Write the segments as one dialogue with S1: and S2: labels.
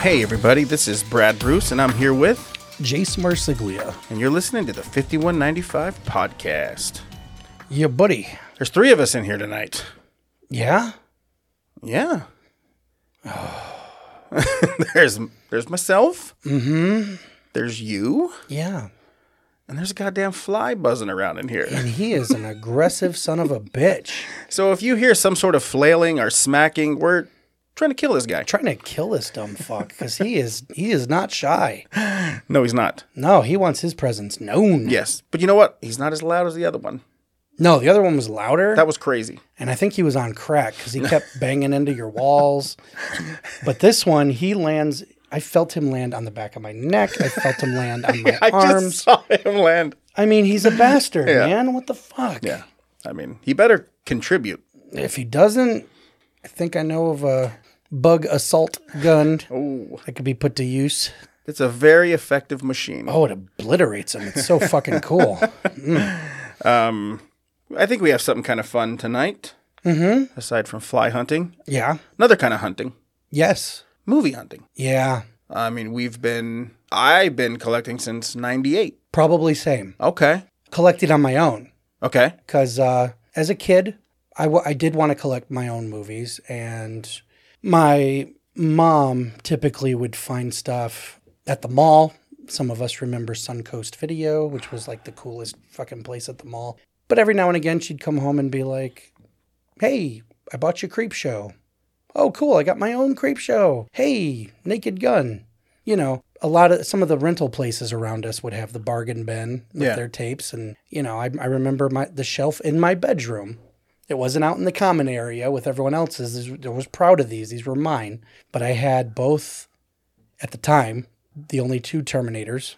S1: Hey, everybody, this is Brad Bruce, and I'm here with,
S2: Jase Marsiglia.
S1: and you're listening to the 5195 podcast.
S2: Yeah, buddy.
S1: There's three of us in here tonight.
S2: Yeah?
S1: Yeah. there's there's myself. Mm-hmm. There's you,
S2: Yeah.
S1: and there's a goddamn fly buzzing around in here.
S2: And he is an aggressive son of a bitch.
S1: So if you hear some sort of flailing or smacking, we're trying to kill this guy.
S2: Trying to kill this dumb fuck because he is he is not shy.
S1: No, he's not.
S2: No, he wants his presence known.
S1: Yes, but you know what? He's not as loud as the other one.
S2: No, the other one was louder.
S1: That was crazy.
S2: and I think he was on crack because he kept banging into your walls. But this one, he lands. I felt him land on the back of my neck. I felt him land on my
S1: I
S2: arms.
S1: just saw him land.
S2: I mean, he's a bastard,
S1: Yeah.
S2: man. What the fuck?
S1: Yeah, I mean, he better contribute.
S2: If he doesn't, I think I know of a bug assault gun
S1: Oh,
S2: that could be put to use.
S1: it's a very effective machine.
S2: Oh, it obliterates them. It's so fucking cool.
S1: I think we have something kind of fun tonight. Mm-hmm. Aside from fly hunting,
S2: Yeah.
S1: another kind of hunting,
S2: Yes.
S1: movie hunting.
S2: Yeah.
S1: I mean, we've been, I've been collecting since 98.
S2: Probably same.
S1: Okay.
S2: Collected on my own
S1: Okay.
S2: because uh, as a kid, I, w- I did want to collect my own movies, and my mom typically would find stuff at the mall. Some of us remember Suncoast Video, which was like the coolest fucking place at the mall. But every now and again, she'd come home and be like, "Hey, I bought you Creep Show. Oh, cool! I got my own Creep Show. Hey, Naked Gun. You know, a lot of some of the rental places around us would have the bargain bin with
S1: Yeah.
S2: their tapes, and you know, I, I remember my the shelf in my bedroom. It wasn't out in the common area with everyone else's. I was proud of these. These were mine. But I had both at the time, the only two Terminators.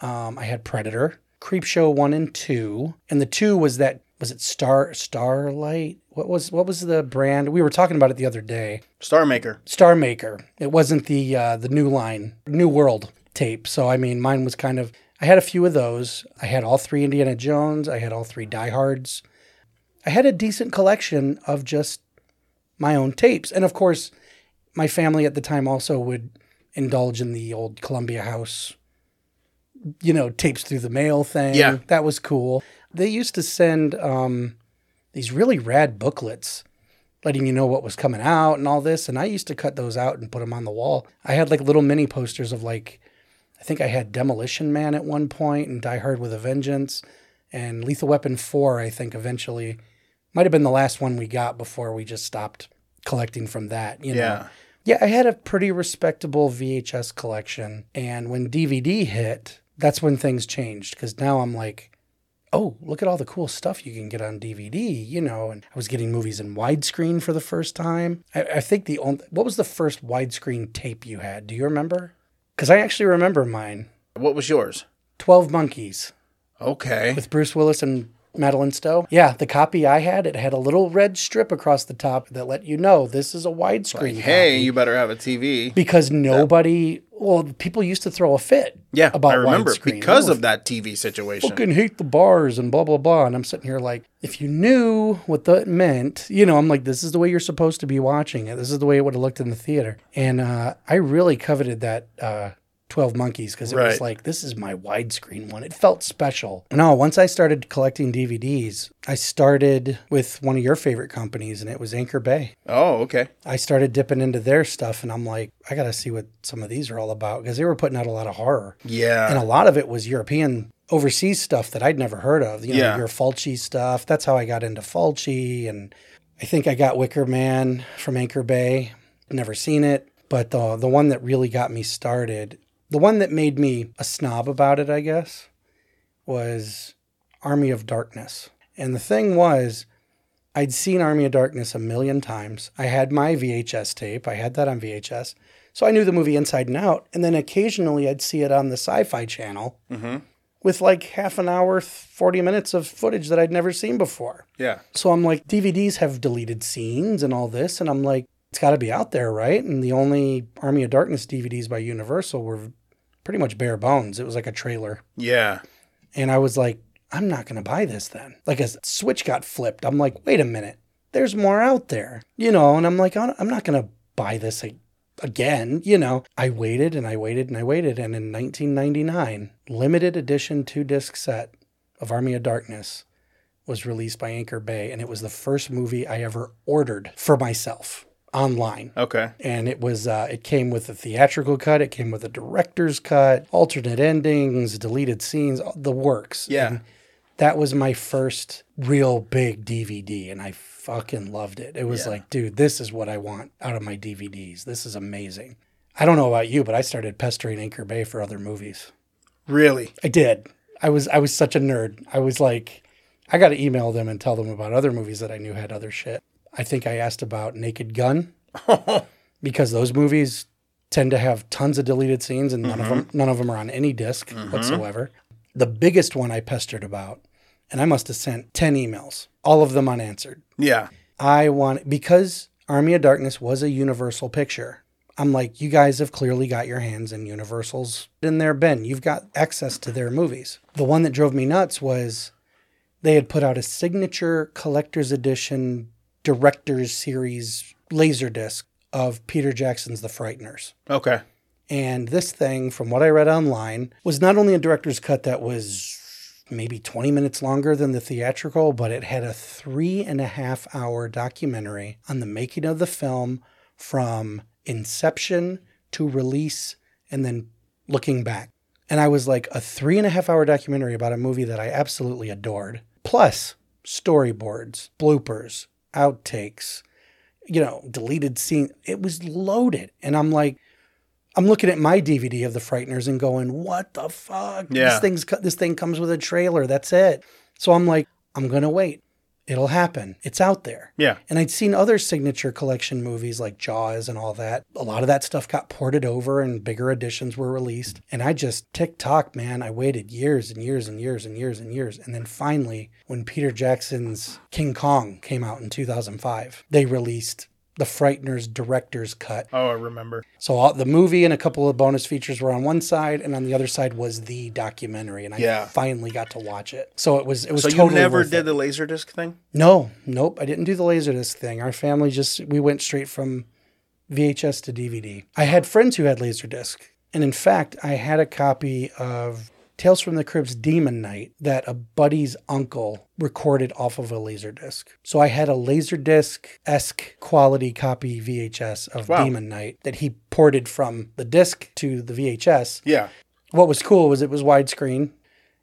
S2: Um, I had Predator, Creep Show one and two, and the two was that was it Star Starlight? What was what was the brand? We were talking about it the other day.
S1: Star Maker.
S2: Star Maker. It wasn't the uh, the new line, New World tape. So I mean, mine was kind of. I had a few of those. I had all three Indiana Jones. I had all three Die Hards. I had a decent collection of just my own tapes, and of course, my family at the time also would indulge in the old Columbia House, you know, tapes through the mail thing.
S1: Yeah.
S2: that was cool. They used to send um, these really rad booklets letting you know what was coming out and all this. And I used to cut those out and put them on the wall. I had like little mini posters of like, I think I had Demolition Man at one point and Die Hard with a Vengeance and Lethal Weapon 4, I think eventually might have been the last one we got before we just stopped collecting from that. You know?
S1: Yeah.
S2: Yeah, I had a pretty respectable VHS collection. And when DVD hit, that's when things changed because now I'm like, oh, look at all the cool stuff you can get on DVD, you know. And I was getting movies in widescreen for the first time. I, I think the only, what was the first widescreen tape you had? Do you remember? Because I actually remember mine
S1: What was yours?
S2: 12 Monkeys
S1: Okay.
S2: with Bruce Willis and Madeleine Stowe. Yeah, the copy I had, it had a little red strip across the top that let you know this is a widescreen.
S1: Hey, you better have a TV.
S2: because nobody, well, people used to throw a fit.
S1: Yeah,
S2: about
S1: I remember
S2: widescreen.
S1: because of that TV situation.
S2: fucking hate the bars and blah blah blah. And I'm sitting here like, if you knew what that meant, you know, I'm like, this is the way you're supposed to be watching it. This is the way it would have looked in the theater. And uh, I really coveted that uh, 12 Monkeys because it
S1: Right.
S2: was like, this is my widescreen one. It felt special. No, once I started collecting DVDs, I started with one of your favorite companies, and it was Anchor Bay.
S1: Oh, okay.
S2: I started dipping into their stuff, and I'm like, I got to see what some of these are all about because they were putting out a lot of horror
S1: Yeah.
S2: and a lot of it was European overseas stuff that I'd never heard of. You know,
S1: Yeah.
S2: your Fulci stuff. That's how I got into Fulci, and I think I got Wicker Man from Anchor Bay. Never seen it, but the the one that really got me started, the one that made me a snob about it, I guess, was Army of Darkness. And the thing was, I'd seen Army of Darkness a million times. I had my VHS tape. I had that on VHS. So I knew the movie inside and out. And then occasionally I'd see it on the sci fi channel mm-hmm. with like half an hour, 40 minutes of footage that I'd never seen before.
S1: yeah.
S2: So I'm like, DVDs have deleted scenes and all this. And I'm like, it's got to be out there, right? And the only Army of Darkness DVDs by Universal were pretty much bare bones. It was like a trailer.
S1: Yeah.
S2: And I was like, I'm not going to buy this then. Like a switch got flipped. I'm like, wait a minute. There's more out there, you know? And I'm like, I'm not going to buy this again, you know. I waited and I waited and I waited. And in 1999, limited edition two disc set of Army of Darkness was released by Anchor Bay. And it was the first movie I ever ordered for myself online.
S1: Okay.
S2: And it was, uh, it came with a theatrical cut, it came with a director's cut, alternate endings, deleted scenes, the works.
S1: Yeah.
S2: And that was my first real big DVD. And I fucking loved it. It was
S1: Yeah.
S2: like, dude, this is what I want out of my DVDs. This is amazing. I don't know about you, but I started pestering Anchor Bay for other movies.
S1: Really?
S2: I did. I was I was such a nerd. I was like, I got to email them and tell them about other movies that I knew had other shit. I think I asked about Naked Gun oh. because those movies tend to have tons of deleted scenes and none of mm-hmm. them none of them are on any disk mm-hmm. whatsoever. The biggest one I pestered about, and I must have sent ten emails, all of them unanswered.
S1: Yeah.
S2: I want because Army of Darkness was a Universal picture. I'm like, you guys have clearly got your hands in Universal's in their bin. You've got access to their movies. The one that drove me nuts was they had put out a signature collector's edition director's series laserdisc of Peter Jackson's The Frighteners.
S1: Okay.
S2: And this thing, from what I read online, was not only a director's cut that was maybe 20 minutes longer than the theatrical, but it had a three and a half hour documentary on the making of the film from inception to release and then looking back. And I was like, a three and a half hour documentary about a movie that I absolutely adored, plus storyboards, bloopers, outtakes, you know, deleted scene. It was loaded. And I'm like, I'm looking at my DVD of The Frighteners and going, "What the fuck?
S1: Yeah.
S2: This thing's this thing comes with a trailer. That's it." So I'm like, "I'm gonna wait. It'll happen. It's out there."
S1: Yeah.
S2: And I'd seen other signature collection movies like Jaws and all that. A lot of that stuff got ported over and bigger editions were released. And I just tick tock, man. I waited years and years and years and years and years. And then finally, when Peter Jackson's King Kong came out in 2005, they released the Frighteners director's cut.
S1: Oh, I remember.
S2: So all, the movie and a couple of bonus features were on one side, and on the other side was the documentary. And I
S1: Yeah.
S2: finally got to watch it. So it was it was
S1: So
S2: totally
S1: you never did
S2: it.
S1: the laserdisc thing?
S2: No, nope. I didn't do the Laserdisc thing. Our family just we went straight from VHS to DVD. I had friends who had Laserdisc, and in fact, I had a copy of Tales from the Crypt's Demon Knight that a buddy's uncle recorded off of a Laserdisc. So I had a Laserdisc esque quality copy VHS of
S1: Wow.
S2: Demon Knight that he ported from the disc to the VHS
S1: Yeah.
S2: what was cool was it was widescreen.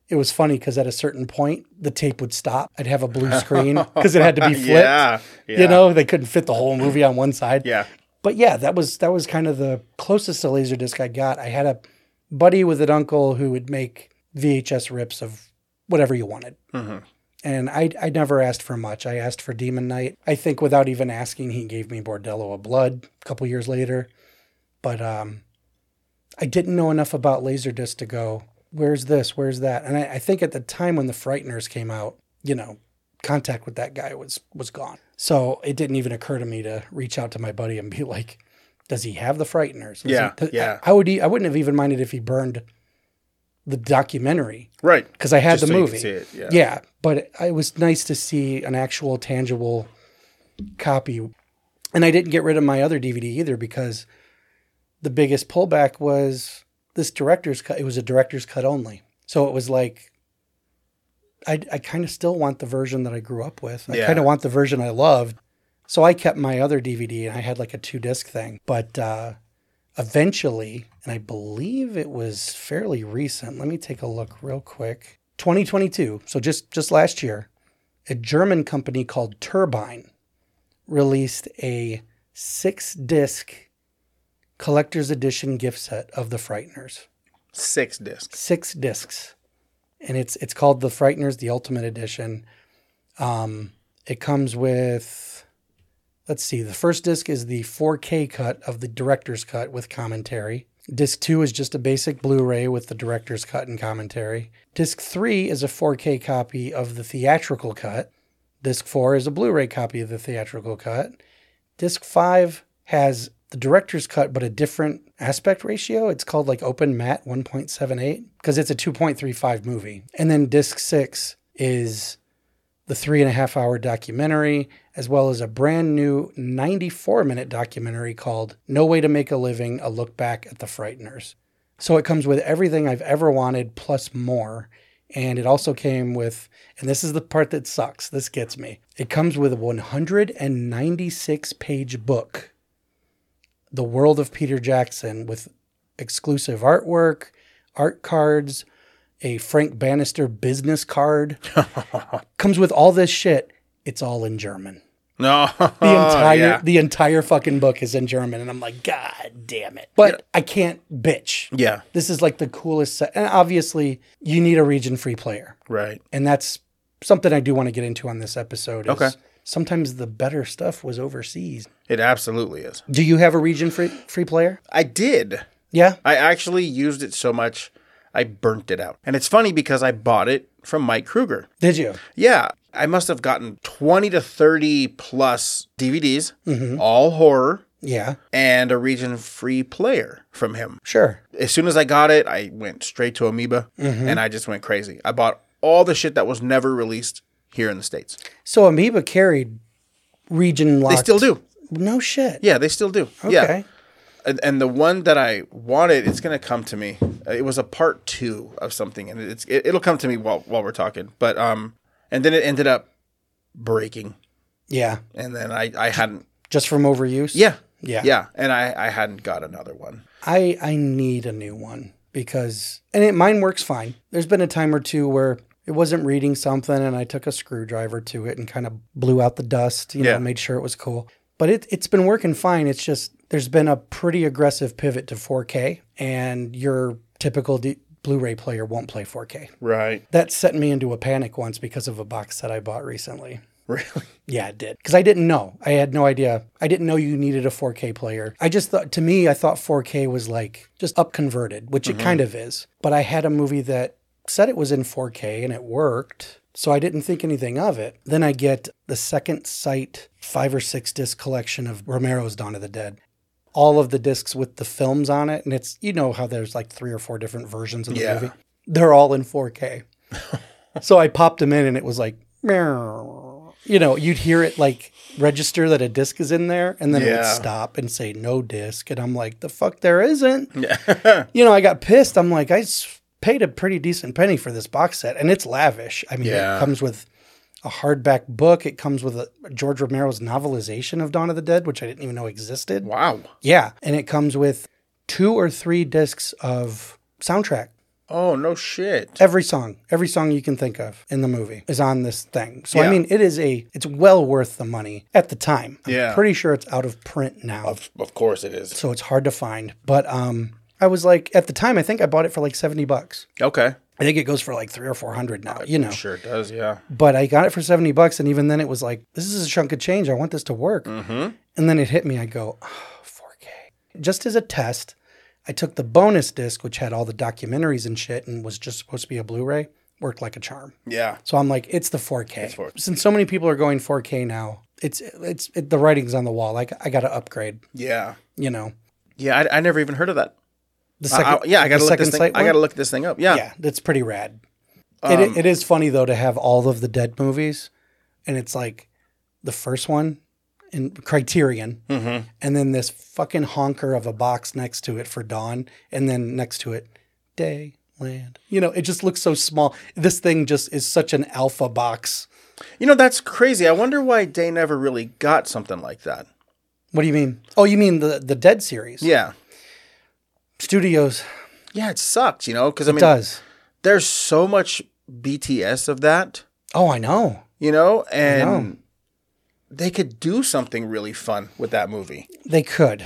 S2: It was funny because at a certain point the tape would stop. I'd have a blue screen because it had to be flipped.
S1: Yeah. yeah.
S2: You know, they couldn't fit the whole movie on one side.
S1: Yeah.
S2: But yeah, that was that was kind of the closest to Laserdisc I got. I had a buddy with an uncle who would make VHS rips of whatever you wanted. And I, I never asked for much. I asked for Demon Knight. I think without even asking, he gave me Bordello of Blood a couple years later. But um, I didn't know enough about Laserdisc to go, where's this? Where's that? And I, I think at the time when the Frighteners came out, you know, contact with that guy was was gone. So it didn't even occur to me to reach out to my buddy and be like, does he have the Frighteners? Does
S1: Yeah,
S2: he-
S1: yeah.
S2: I, I would. e- I wouldn't have even minded if he burned the documentary
S1: Right.
S2: because I had
S1: Just
S2: the
S1: so
S2: movie.
S1: it, yeah.
S2: yeah, but it, it was nice to see an actual tangible copy. And I didn't get rid of my other DVD either because the biggest pullback was this director's cut. It was a director's cut only. So it was like, I, I kind of still want the version that I grew up with. I
S1: Yeah.
S2: kind of want the version I loved. So I kept my other DVD and I had like a two disc thing. But uh, eventually, and I believe it was fairly recent. Let me take a look real quick. 2022, so just just last year, a German company called Turbine released a six disc collector's edition gift set of The Frighteners.
S1: Six discs.
S2: Six discs, and it's it's called The Frighteners: The Ultimate Edition. Um, it comes with, let's see, the first disc is the 4K cut of the director's cut with commentary. Disc two is just a basic Blu ray with the director's cut and commentary. Disc three is a 4K copy of the theatrical cut. Disc four is a Blu ray copy of the theatrical cut. Disc five has the director's cut, but a different aspect ratio. It's called like Open Matte 1.78 because it's a 2.35 movie. And then disc six is the three and a half hour documentary, as well as a brand new 94 minute documentary called No Way to Make a Living A Look Back at the Frighteners. So it comes with everything I've ever wanted plus more. And it also came with, and this is the part that sucks, this gets me. It comes with a 196 page book, The World of Peter Jackson, with exclusive artwork, art cards, a Frank Bannister business card. comes with all this shit. It's all in German.
S1: No,
S2: The entire
S1: yeah.
S2: the entire fucking book is in German, and I'm like, God damn it! But I can't bitch.
S1: yeah,
S2: This is like the coolest set, and obviously you need a region free player,
S1: right.
S2: and that's something I do want to get into on this episode. Is
S1: Okay.
S2: Sometimes the better stuff was overseas.
S1: It absolutely is.
S2: Do you have a region free free player?
S1: I did.
S2: Yeah.
S1: I actually used it so much, I burnt it out. And it's funny because I bought it from Mike Kruger.
S2: Did you?
S1: Yeah, I must have gotten 20 to 30 plus DVDs,
S2: Mm-hmm.
S1: all horror,
S2: Yeah.
S1: and a region free player from him.
S2: Sure.
S1: As soon as I got it, I went straight to Amoeba
S2: Mm-hmm.
S1: and I just went crazy. I bought all the shit that was never released here in the States.
S2: So Amoeba carried region locked.
S1: They still do.
S2: No shit.
S1: Yeah, they still do.
S2: Okay.
S1: Yeah. And, and the one that I wanted, it's going to come to me. It was a part two of something, and it's it, it'll come to me while while we're talking. But um, and then it ended up breaking,
S2: Yeah.
S1: and then I I hadn't.
S2: Just from overuse.
S1: Yeah,
S2: Yeah.
S1: yeah, and I I hadn't got another one.
S2: I I need a new one because and it mine works fine. There's been a time or two where it wasn't reading something and I took a screwdriver to it and kind of blew out the dust, you
S1: Yeah.
S2: know, made sure it was cool. But it it's been working fine. It's just there's been a pretty aggressive pivot to 4K and your typical D- Blu-ray player won't play 4K.
S1: Right.
S2: That set me into a panic once because of a box set I bought recently.
S1: Really.
S2: Yeah, it did. Because I didn't know. I had no idea. I didn't know you needed a 4K player. I just thought, to me, I thought 4K was like just up converted, which it mm-hmm. kind of is. But I had a movie that said it was in 4K and it worked. So I didn't think anything of it. Then I get the second sight five or six disc collection of Romero's Dawn of the Dead. All of the discs with the films on it. And it's, you know how there's like three or four different versions of the
S1: Yeah.
S2: movie. They're all in 4K. so I popped them in and it was like, meow. you know, you'd hear it like register that a disc is in there and then it would stop and say no disc. And I'm like, the fuck there isn't. You know, I got pissed. I'm like, I paid a pretty decent penny for this box set and it's lavish. I mean,
S1: Yeah.
S2: it comes with a hardback book. It comes with a George Romero's novelization of Dawn of the Dead, which I didn't even know existed.
S1: wow.
S2: Yeah. And it comes with two or three discs of soundtrack.
S1: Oh no shit.
S2: Every song, every song you can think of in the movie is on this thing. So I mean, it is a it's well worth the money at the time. I'm
S1: Yeah.
S2: pretty sure it's out of print now,
S1: Of, of course it is.
S2: so it's hard to find. But um, I was like, at the time, I think I bought it for like seventy bucks.
S1: Okay.
S2: I think it goes for like three or four hundred now. You know,
S1: Sure it does. Yeah.
S2: but I got it for seventy bucks, and even then, it was like, this is a chunk of change. I want this to work.
S1: Mm-hmm.
S2: And then it hit me. I go, oh, 4K. Just as a test, I took the bonus disc, which had all the documentaries and shit, and was just supposed to be a Blu-ray. Worked like a charm.
S1: Yeah.
S2: So I'm like, it's the 4K.
S1: 4K.
S2: Since so many people are going 4K now, it's it's it, the writing's on the wall. Like I got to upgrade.
S1: Yeah.
S2: You know,
S1: Yeah. I, I never even heard of that.
S2: The second.
S1: I- yeah. I gotta look this
S2: second
S1: thing.
S2: site
S1: I gotta look this thing up. Yeah.
S2: Yeah, that's pretty rad.
S1: Um,
S2: it, it is funny though to have all of the dead movies, and it's like the first one in Criterion,
S1: Mhm.
S2: and then this fucking honker of a box next to it for Dawn, and then next to it, Dayland. You know, it just looks so small. This thing just is such an alpha box.
S1: You know that's crazy. I wonder why Day never really got something like that.
S2: What do you mean? Oh, you mean the the Dead series?
S1: Yeah.
S2: Studios.
S1: Yeah. It sucks. You know because I
S2: It
S1: mean
S2: does.
S1: there's so much BTS of that.
S2: Oh, I know.
S1: You know and.
S2: know.
S1: They could do something really fun with that movie.
S2: They could.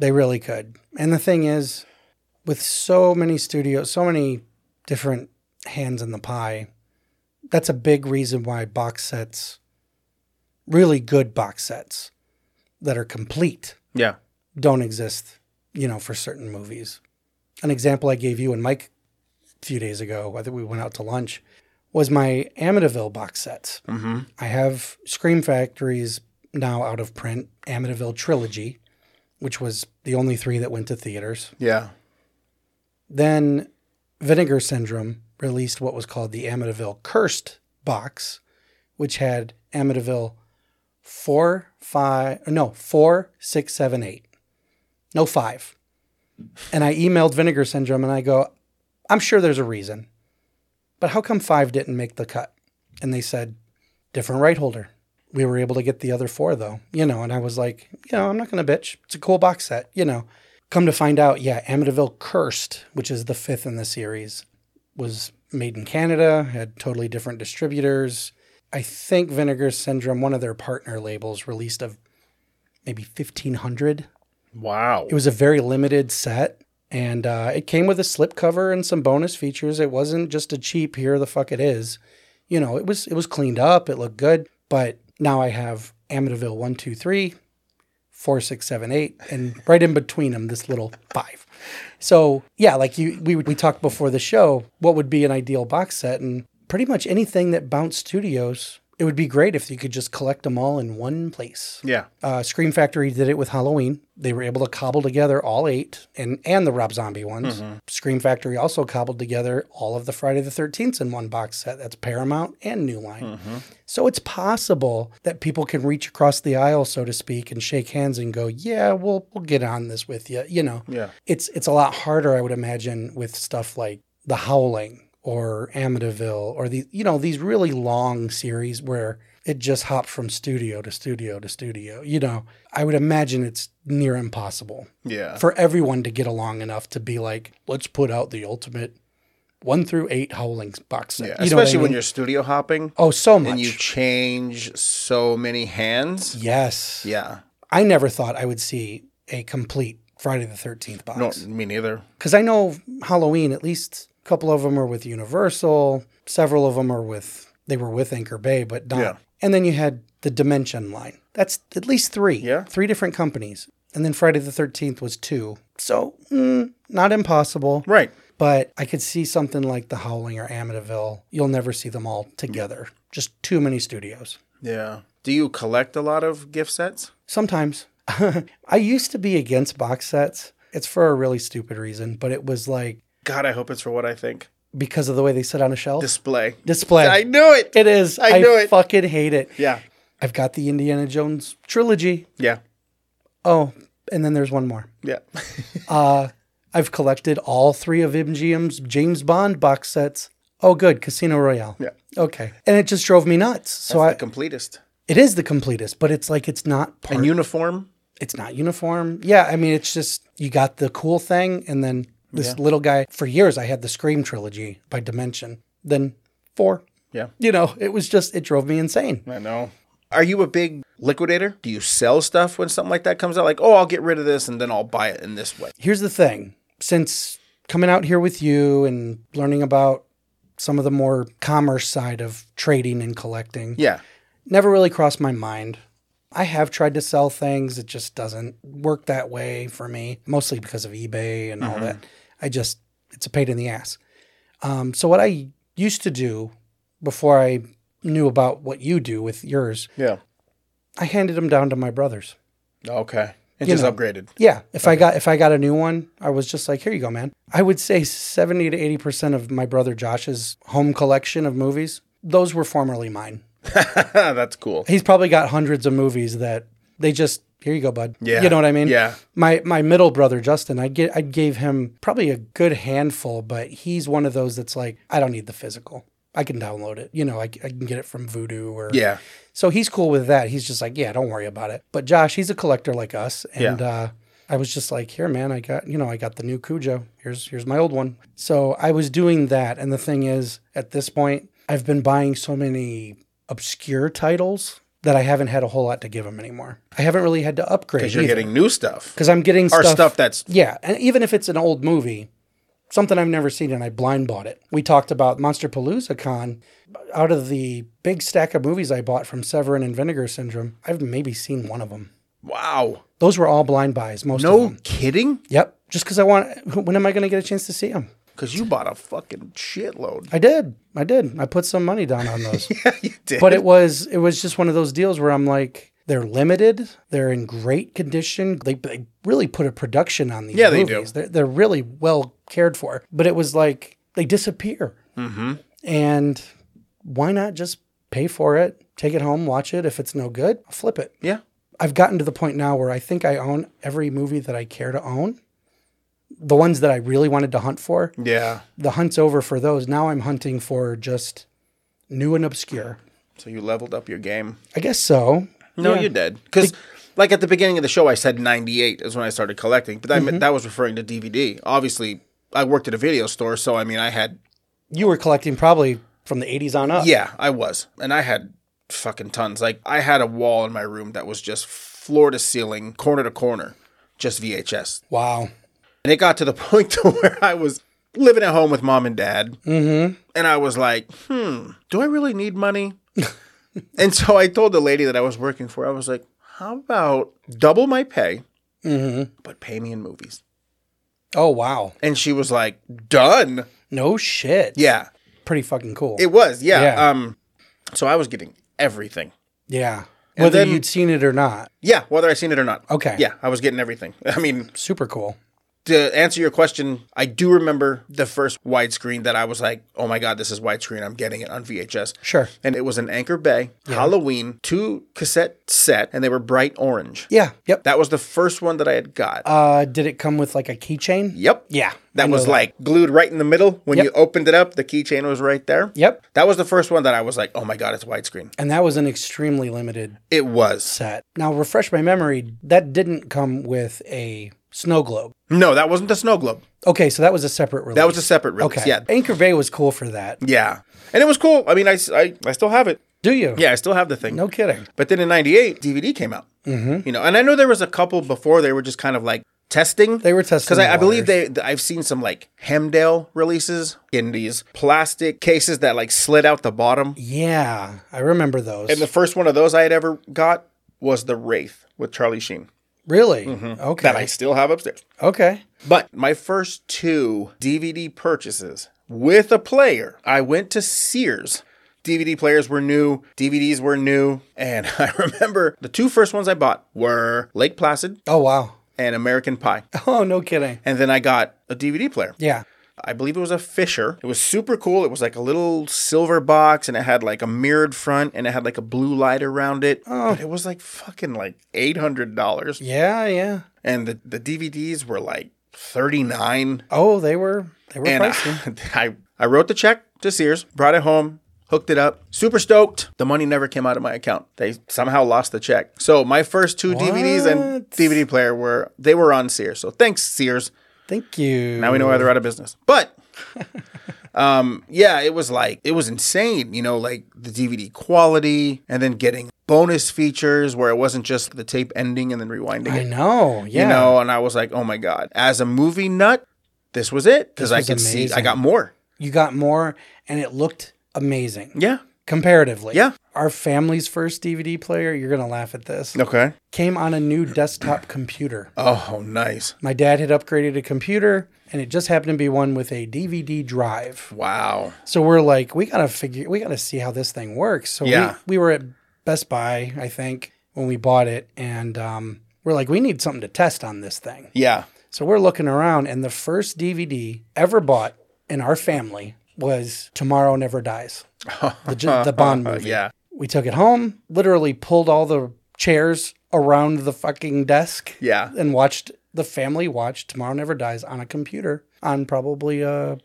S2: They really could. And the thing is, with so many studios, so many different hands in the pie, that's a big reason why box sets, really good box sets that are complete,
S1: Yeah.
S2: don't exist, you know, for certain movies. An example I gave you and Mike a few days ago, I think we went out to lunch, was my Amityville box sets.
S1: Mm-hmm.
S2: I have Scream Factory's now out of print Amityville trilogy, which was the only three that went to theaters.
S1: Yeah.
S2: Then Vinegar Syndrome released what was called the Amityville Cursed box, which had Amityville four, five, no, four, six, seven, eight. No five. And I emailed Vinegar Syndrome and I go, I'm sure there's a reason. But how come five didn't make the cut? And they said, different right holder. We were able to get the other four though, you know, and I was like, you know, I'm not going to bitch. It's a cool box set, you know. Come to find out, yeah, Amityville Cursed, which is the fifth in the series, was made in Canada, had totally different distributors. I think Vinegar Syndrome, one of their partner labels, released a maybe 1500.
S1: Wow.
S2: It was a very limited set. And uh, it came with a slipcover and some bonus features. It wasn't just a cheap here the fuck it is. You know, it was it was cleaned up, it looked good, but now I have Amityville one, two, three, four, six, seven, eight, and right in between them, this little five. So yeah, like you, we we talked before the show, what would be an ideal box set, and pretty much anything that Bounce Studios. It would be great if you could just collect them all in one place.
S1: yeah.
S2: Uh, Scream Factory did it with Halloween. They were able to cobble together all eight and and the Rob Zombie ones. Scream Factory also cobbled together all of the Friday the Thirteenth in one box set. That's Paramount and New Line. So it's possible that people can reach across the aisle, so to speak, and shake hands and go, "Yeah, we'll we'll get on this with you." You know,
S1: Yeah.
S2: it's it's a lot harder, I would imagine, with stuff like The Howling or Amityville or the you know these really long series where it just hops from studio to studio to studio. You know, I would imagine it's near impossible
S1: Yeah.
S2: for everyone to get along enough to be like, let's put out the ultimate one through eight Howling box set.
S1: yeah.
S2: You know I
S1: Especially when you're studio hopping
S2: oh so much.
S1: and you change so many hands.
S2: yes,
S1: Yeah.
S2: I never thought I would see a complete Friday the Thirteenth box.
S1: No, me neither.
S2: because I know Halloween. At least a couple of them are with Universal. Several of them are with they were with Anchor Bay, but not.
S1: Yeah.
S2: And then you had the Dimension line. That's at least three.
S1: Yeah.
S2: three different companies. And then Friday the Thirteenth was two. So mm, not impossible,
S1: Right.
S2: but I could see something like the Howling or Amityville. You'll never see them all together. Just too many studios.
S1: Yeah. Do you collect a lot of gift sets?
S2: Sometimes. I used to be against box sets. It's for a really stupid reason, but it was like
S1: God, I hope it's for what I think.
S2: because of the way they sit on a shelf.
S1: Display.
S2: Display.
S1: I knew it.
S2: it is.
S1: I knew it.
S2: fucking hate it.
S1: Yeah.
S2: I've got the Indiana Jones trilogy.
S1: Yeah.
S2: Oh, and then there's one more.
S1: Yeah.
S2: Uh, I've collected all three of MGM's James Bond box sets. Oh, good. Casino Royale.
S1: Yeah.
S2: Okay. And it just drove me nuts. So I,
S1: the completest.
S2: it is the completest, but it's like it's not part.
S1: And uniform?
S2: it's not uniform. Yeah, I mean, it's just you got the cool thing, and then this little guy. For years, I had the Scream trilogy by Dimension. Then four.
S1: Yeah.
S2: You know, it was just it drove me insane.
S1: I know. Are you a big liquidator? Do you sell stuff when something like that comes out? Like, oh, I'll get rid of this and then I'll buy it in this way.
S2: Here's the thing: since coming out here with you and learning about some of the more commerce side of trading and collecting,
S1: Yeah.
S2: never really crossed my mind. I have tried to sell things. It just doesn't work that way for me, mostly because of eBay and all mm-hmm. that. I just, it's a pain in the ass. Um, so, what I used to do before I knew about what you do with yours,
S1: Yeah.
S2: I handed them down to my brothers.
S1: Okay.
S2: You
S1: just
S2: know.
S1: upgraded.
S2: Yeah, if I got if I got a new one, I was just like, here you go, man. I would say seventy to eighty percent of my brother Josh's home collection of movies, those were formerly mine.
S1: That's cool.
S2: He's probably got hundreds of movies that they just here you go, bud.
S1: Yeah.
S2: you know what I mean.
S1: Yeah.
S2: My my middle brother Justin, I get I gave him probably a good handful, but he's one of those that's like, I don't need the physical. I can download it. You know, I, I can get it from Vudu or
S1: Yeah.
S2: so he's cool with that. He's just like, yeah, don't worry about it. But Josh, he's a collector like us, and uh, I was just like, here, man, I got you know, I got the new Cujo. Here's here's my old one. So I was doing that, and the thing is, at this point, I've been buying so many obscure titles that I haven't had a whole lot to give them anymore. I haven't really had to upgrade
S1: Because you're
S2: either.
S1: getting new stuff.
S2: because I'm getting
S1: Or
S2: stuff,
S1: stuff that's
S2: yeah, and even if it's an old movie, something I've never seen and I blind bought it. We talked about Monster Palooza Con. Out of the big stack of movies I bought from Severin and Vinegar Syndrome, I've maybe seen one of them.
S1: wow.
S2: Those were all blind buys, most of
S1: No kidding?
S2: Yep, just because I want. When am I going to get a chance to see them?
S1: Because you bought a fucking shitload.
S2: I did. I did. I put some money down on those.
S1: Yeah, you did.
S2: but it was it was just one of those deals where I'm like, they're limited. They're in great condition. They, they really put a production on these
S1: Yeah, they do.
S2: movies. They're, they're really well cared for. But it was like they disappear. Mm-hmm. And why not just pay for it, take it home, watch it. If it's no good, I'll flip it.
S1: Yeah.
S2: I've gotten to the point now where I think I own every movie that I care to own. The ones that I really wanted to hunt for,
S1: Yeah.
S2: the hunt's over for those. Now I'm hunting for just new and obscure.
S1: So you leveled up your game.
S2: I guess so.
S1: No,
S2: Yeah.
S1: you did. Because, like at the beginning of the show, I said 98 is when I started collecting, but that,
S2: Mm-hmm.
S1: that was referring to DVD. Obviously, I worked at a video store, so I mean, I had,
S2: You were collecting probably from the 80s on up.
S1: yeah, I was. And I had fucking tons. Like, I had a wall in my room that was just floor to ceiling, corner to corner, just VHS.
S2: Wow.
S1: And it got to the point to where I was living at home with mom and dad. Mm-hmm. And I was like, hmm, do I really need money? and so I told the lady that I was working for, I was like, how about double my pay, but pay me in movies?
S2: Oh, wow.
S1: And she was like, done.
S2: No shit.
S1: Yeah,
S2: Pretty fucking cool.
S1: it was. Yeah.
S2: Yeah.
S1: Um, so I was getting everything.
S2: yeah.
S1: And
S2: Whether
S1: then-
S2: you'd seen it or not.
S1: Yeah, whether I seen it or not.
S2: Okay.
S1: Yeah, I was getting everything. I mean,
S2: Super cool.
S1: To answer your question, I do remember the first widescreen that I was like, oh my God, this is widescreen. I'm getting it on VHS.
S2: Sure.
S1: And it was an Anchor Bay Halloween two cassette set, and they were bright orange.
S2: Yeah. Yep.
S1: That was the first one that I had got.
S2: Uh, did it come with like a keychain?
S1: yep.
S2: Yeah.
S1: That was like glued right in the middle. When
S2: Yep.
S1: you opened it up, the keychain was right there.
S2: Yep.
S1: That was the first one that I was like, oh my God, it's widescreen.
S2: And that was an extremely limited
S1: It was.
S2: set. Now, refresh my memory. That didn't come with a snow globe.
S1: No, that wasn't the snow globe.
S2: Okay, so that was a separate release.
S1: That was a separate release.
S2: okay.
S1: Yeah.
S2: Anchor Bay was cool for that.
S1: Yeah. And it was cool. I mean, I, I, I still have it.
S2: Do you?
S1: Yeah, I still have the thing.
S2: No kidding.
S1: But then in '98, DVD came out. Mm-hmm. You know, and I know there was a couple before they were just kind of like testing.
S2: They were testing
S1: because I, I believe they. I've seen some like Hemdale releases in these plastic cases that like slid out the bottom.
S2: Yeah, I remember those.
S1: And the first one of those I had ever got was the Wraith with Charlie Sheen
S2: really? Mm-hmm. Okay.
S1: That I still have upstairs.
S2: Okay.
S1: But my first two DVD purchases with a player, I went to Sears. DVD players were new, DVDs were new, and I remember the two first ones I bought were Lake Placid
S2: Oh wow.
S1: and American Pie.
S2: Oh no kidding.
S1: And then I got a DVD player.
S2: Yeah.
S1: I believe it was a Fisher. It was super cool. It was like a little silver box and it had like a mirrored front and it had like a blue light around it. Oh. But it was like fucking like $800.
S2: Yeah. Yeah.
S1: And the, the DVDs were like 39
S2: Oh, they were they were
S1: and
S2: pricey.
S1: I, I wrote the check to Sears, brought it home, hooked it up, super stoked. The money never came out of my account. They somehow lost the check. So my first two DVDs and DVD player were they were on Sears. So thanks Sears.
S2: Thank you.
S1: Now we know why they're out of business. But um yeah, it was like it was insane, you know, like the DVD quality and then getting bonus features where it wasn't just the tape ending and then rewinding
S2: I
S1: it.
S2: know. Yeah.
S1: You know, and I was like, "Oh my god." As a movie nut, this was it cuz I could see I got more.
S2: You got more, and it looked amazing
S1: Yeah.
S2: Comparatively.
S1: Yeah.
S2: Our family's first DVD player. You're gonna laugh at this.
S1: Okay.
S2: Came on a new desktop computer.
S1: Oh, nice.
S2: My dad had upgraded a computer, and it just happened to be one with a DVD drive.
S1: Wow.
S2: So we're like, we gotta figure, we gotta see how this thing works. So
S1: Yeah.
S2: we, we were at Best Buy, I think, when we bought it, and um, we're like, we need something to test on this thing.
S1: Yeah.
S2: So we're looking around, and the first DVD ever bought in our family was Tomorrow Never Dies, the, the Bond movie.
S1: Yeah.
S2: We took it home, literally pulled all the chairs around the fucking desk,
S1: Yeah.
S2: and watched the family watch Tomorrow Never Dies on a computer on probably a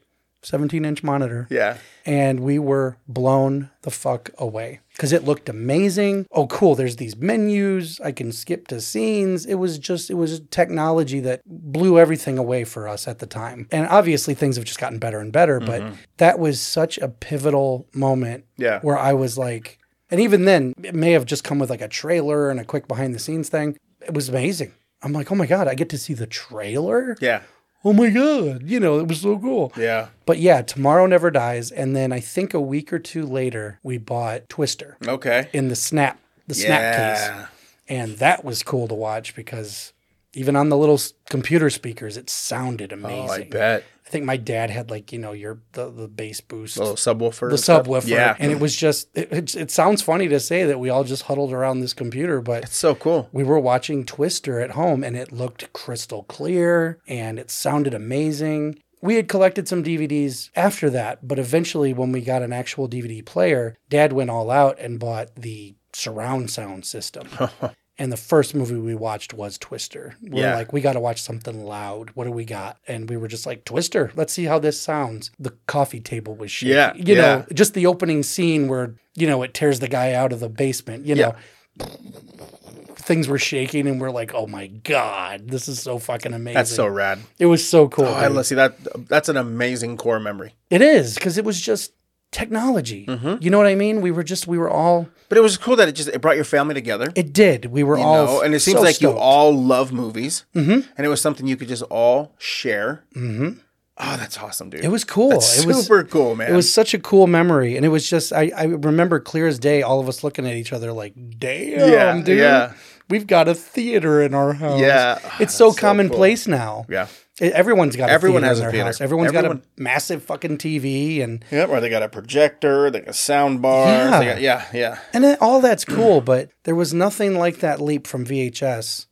S2: 17 inch monitor.
S1: Yeah.
S2: And we were blown the fuck away because it looked amazing. Oh, cool. There's these menus. I can skip to scenes. It was just, it was technology that blew everything away for us at the time. And obviously, things have just gotten better and better, but mm-hmm. that was such a pivotal moment
S1: Yeah.
S2: where I was like, and even then, it may have just come with like a trailer and a quick behind the scenes thing. It was amazing. I'm like, oh my God, I get to see the trailer?
S1: Yeah.
S2: Oh my God. You know, it was so cool.
S1: Yeah.
S2: But yeah, Tomorrow Never Dies. And then I think a week or two later, we bought Twister
S1: Okay.
S2: in the Snap, the Snap case. And that was cool to watch because even on the little computer speakers, it sounded
S1: Oh,
S2: amazing.
S1: I bet.
S2: I think my dad had like, you know, your the, the bass boost.
S1: Little subwoofer.
S2: the
S1: stuff.
S2: subwoofer.
S1: Yeah.
S2: And it was just, it, it, it sounds funny to say that we all just huddled around this computer, but
S1: It's so cool.
S2: we were watching Twister at home and it looked crystal clear and it sounded amazing. we had collected some DVDs after that, but eventually, when we got an actual DVD player, Dad went all out and bought the surround sound system. and the first movie we watched was Twister. We're
S1: Yeah.
S2: like, we got to watch something loud. What do we got? And we were just like, Twister. Let's see how this sounds. The coffee table was shaking.
S1: Yeah,
S2: you
S1: yeah.
S2: know, just the opening scene where you know it tears the guy out of the basement. You know. Things were shaking, and we're like, "Oh my god, this is so fucking amazing!"
S1: That's so rad.
S2: It was so cool.
S1: Oh, I let's see that. That's an amazing core memory.
S2: It is because it was just technology.
S1: Mm-hmm.
S2: You know what I mean? We were just we were all.
S1: But it was cool that it just it brought your family together.
S2: It did. We were
S1: you
S2: all.
S1: know, and it seems
S2: so
S1: like you all love movies, mm-hmm. and it was something you could just all share. Mm-hmm. Oh, that's awesome, dude.
S2: It was cool.
S1: That's
S2: it was
S1: super cool, man.
S2: It was such a cool memory, and it was just I, I remember clear as day. All of us looking at each other like, "Damn,
S1: Yeah,
S2: dude,
S1: yeah.
S2: we've got a theater in our house."
S1: Yeah.
S2: it's so
S1: That's so
S2: commonplace now.
S1: yeah.
S2: Everyone's got a
S1: Everyone has a theater.
S2: house. Everyone's
S1: Everyone-
S2: got a massive fucking TV, and
S1: Yep, or they got a projector, they got a sound bar.
S2: Yeah.
S1: They got, yeah, yeah.
S2: and it, all that's cool. but there was nothing like that leap from VHS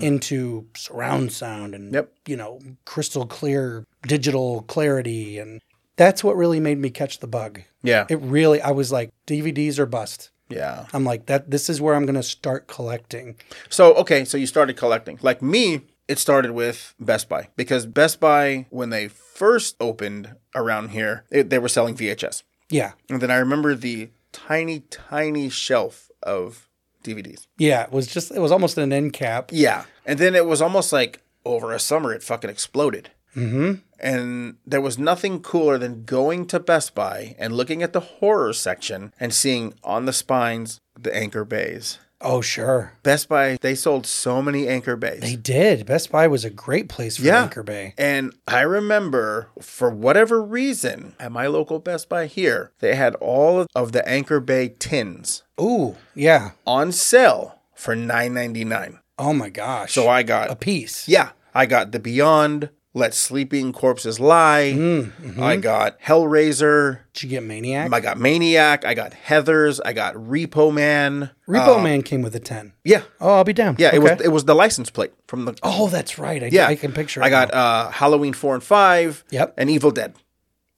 S2: into surround sound and
S1: Yep.
S2: you know crystal clear digital clarity, and that's what really made me catch the bug.
S1: Yeah.
S2: It really, I was like, DVDs are bust.
S1: yeah.
S2: I'm like that. This is where I'm gonna start collecting.
S1: So, okay, so you started collecting. Like me, it started with Best Buy because Best Buy, when they first opened around here, it, they were selling VHS.
S2: Yeah,
S1: And then I remember the tiny, tiny shelf of DVDs.
S2: yeah. It was just. It was almost an end cap.
S1: Yeah. And then it was almost like over a summer, it fucking exploded. Mm-hmm. And there was nothing cooler than going to Best Buy and looking at the horror section and seeing on the spines the anchor bays.
S2: Oh sure,
S1: Best Buy, they sold so many anchor bays.
S2: they did. Best Buy was a great place for
S1: Yeah.
S2: Anchor Bay.
S1: And I remember, for whatever reason, at my local Best Buy here, they had all of the Anchor Bay tins
S2: Ooh, yeah.
S1: on sale for nine ninety nine.
S2: Oh my gosh.
S1: So I got
S2: a piece.
S1: Yeah, I got The Beyond, Let Sleeping Corpses Lie.
S2: Mm-hmm.
S1: I got Hellraiser.
S2: Did you get Maniac?
S1: I got Maniac. I got Heather's. I got Repo Man.
S2: Repo Man came with a ten.
S1: Yeah,
S2: Oh, I'll be down.
S1: yeah. It was it was the license plate from the.
S2: Oh, that's right. I,
S1: yeah,
S2: I can picture. It.
S1: I
S2: got
S1: uh, Halloween four and five.
S2: Yep.
S1: And Evil Dead.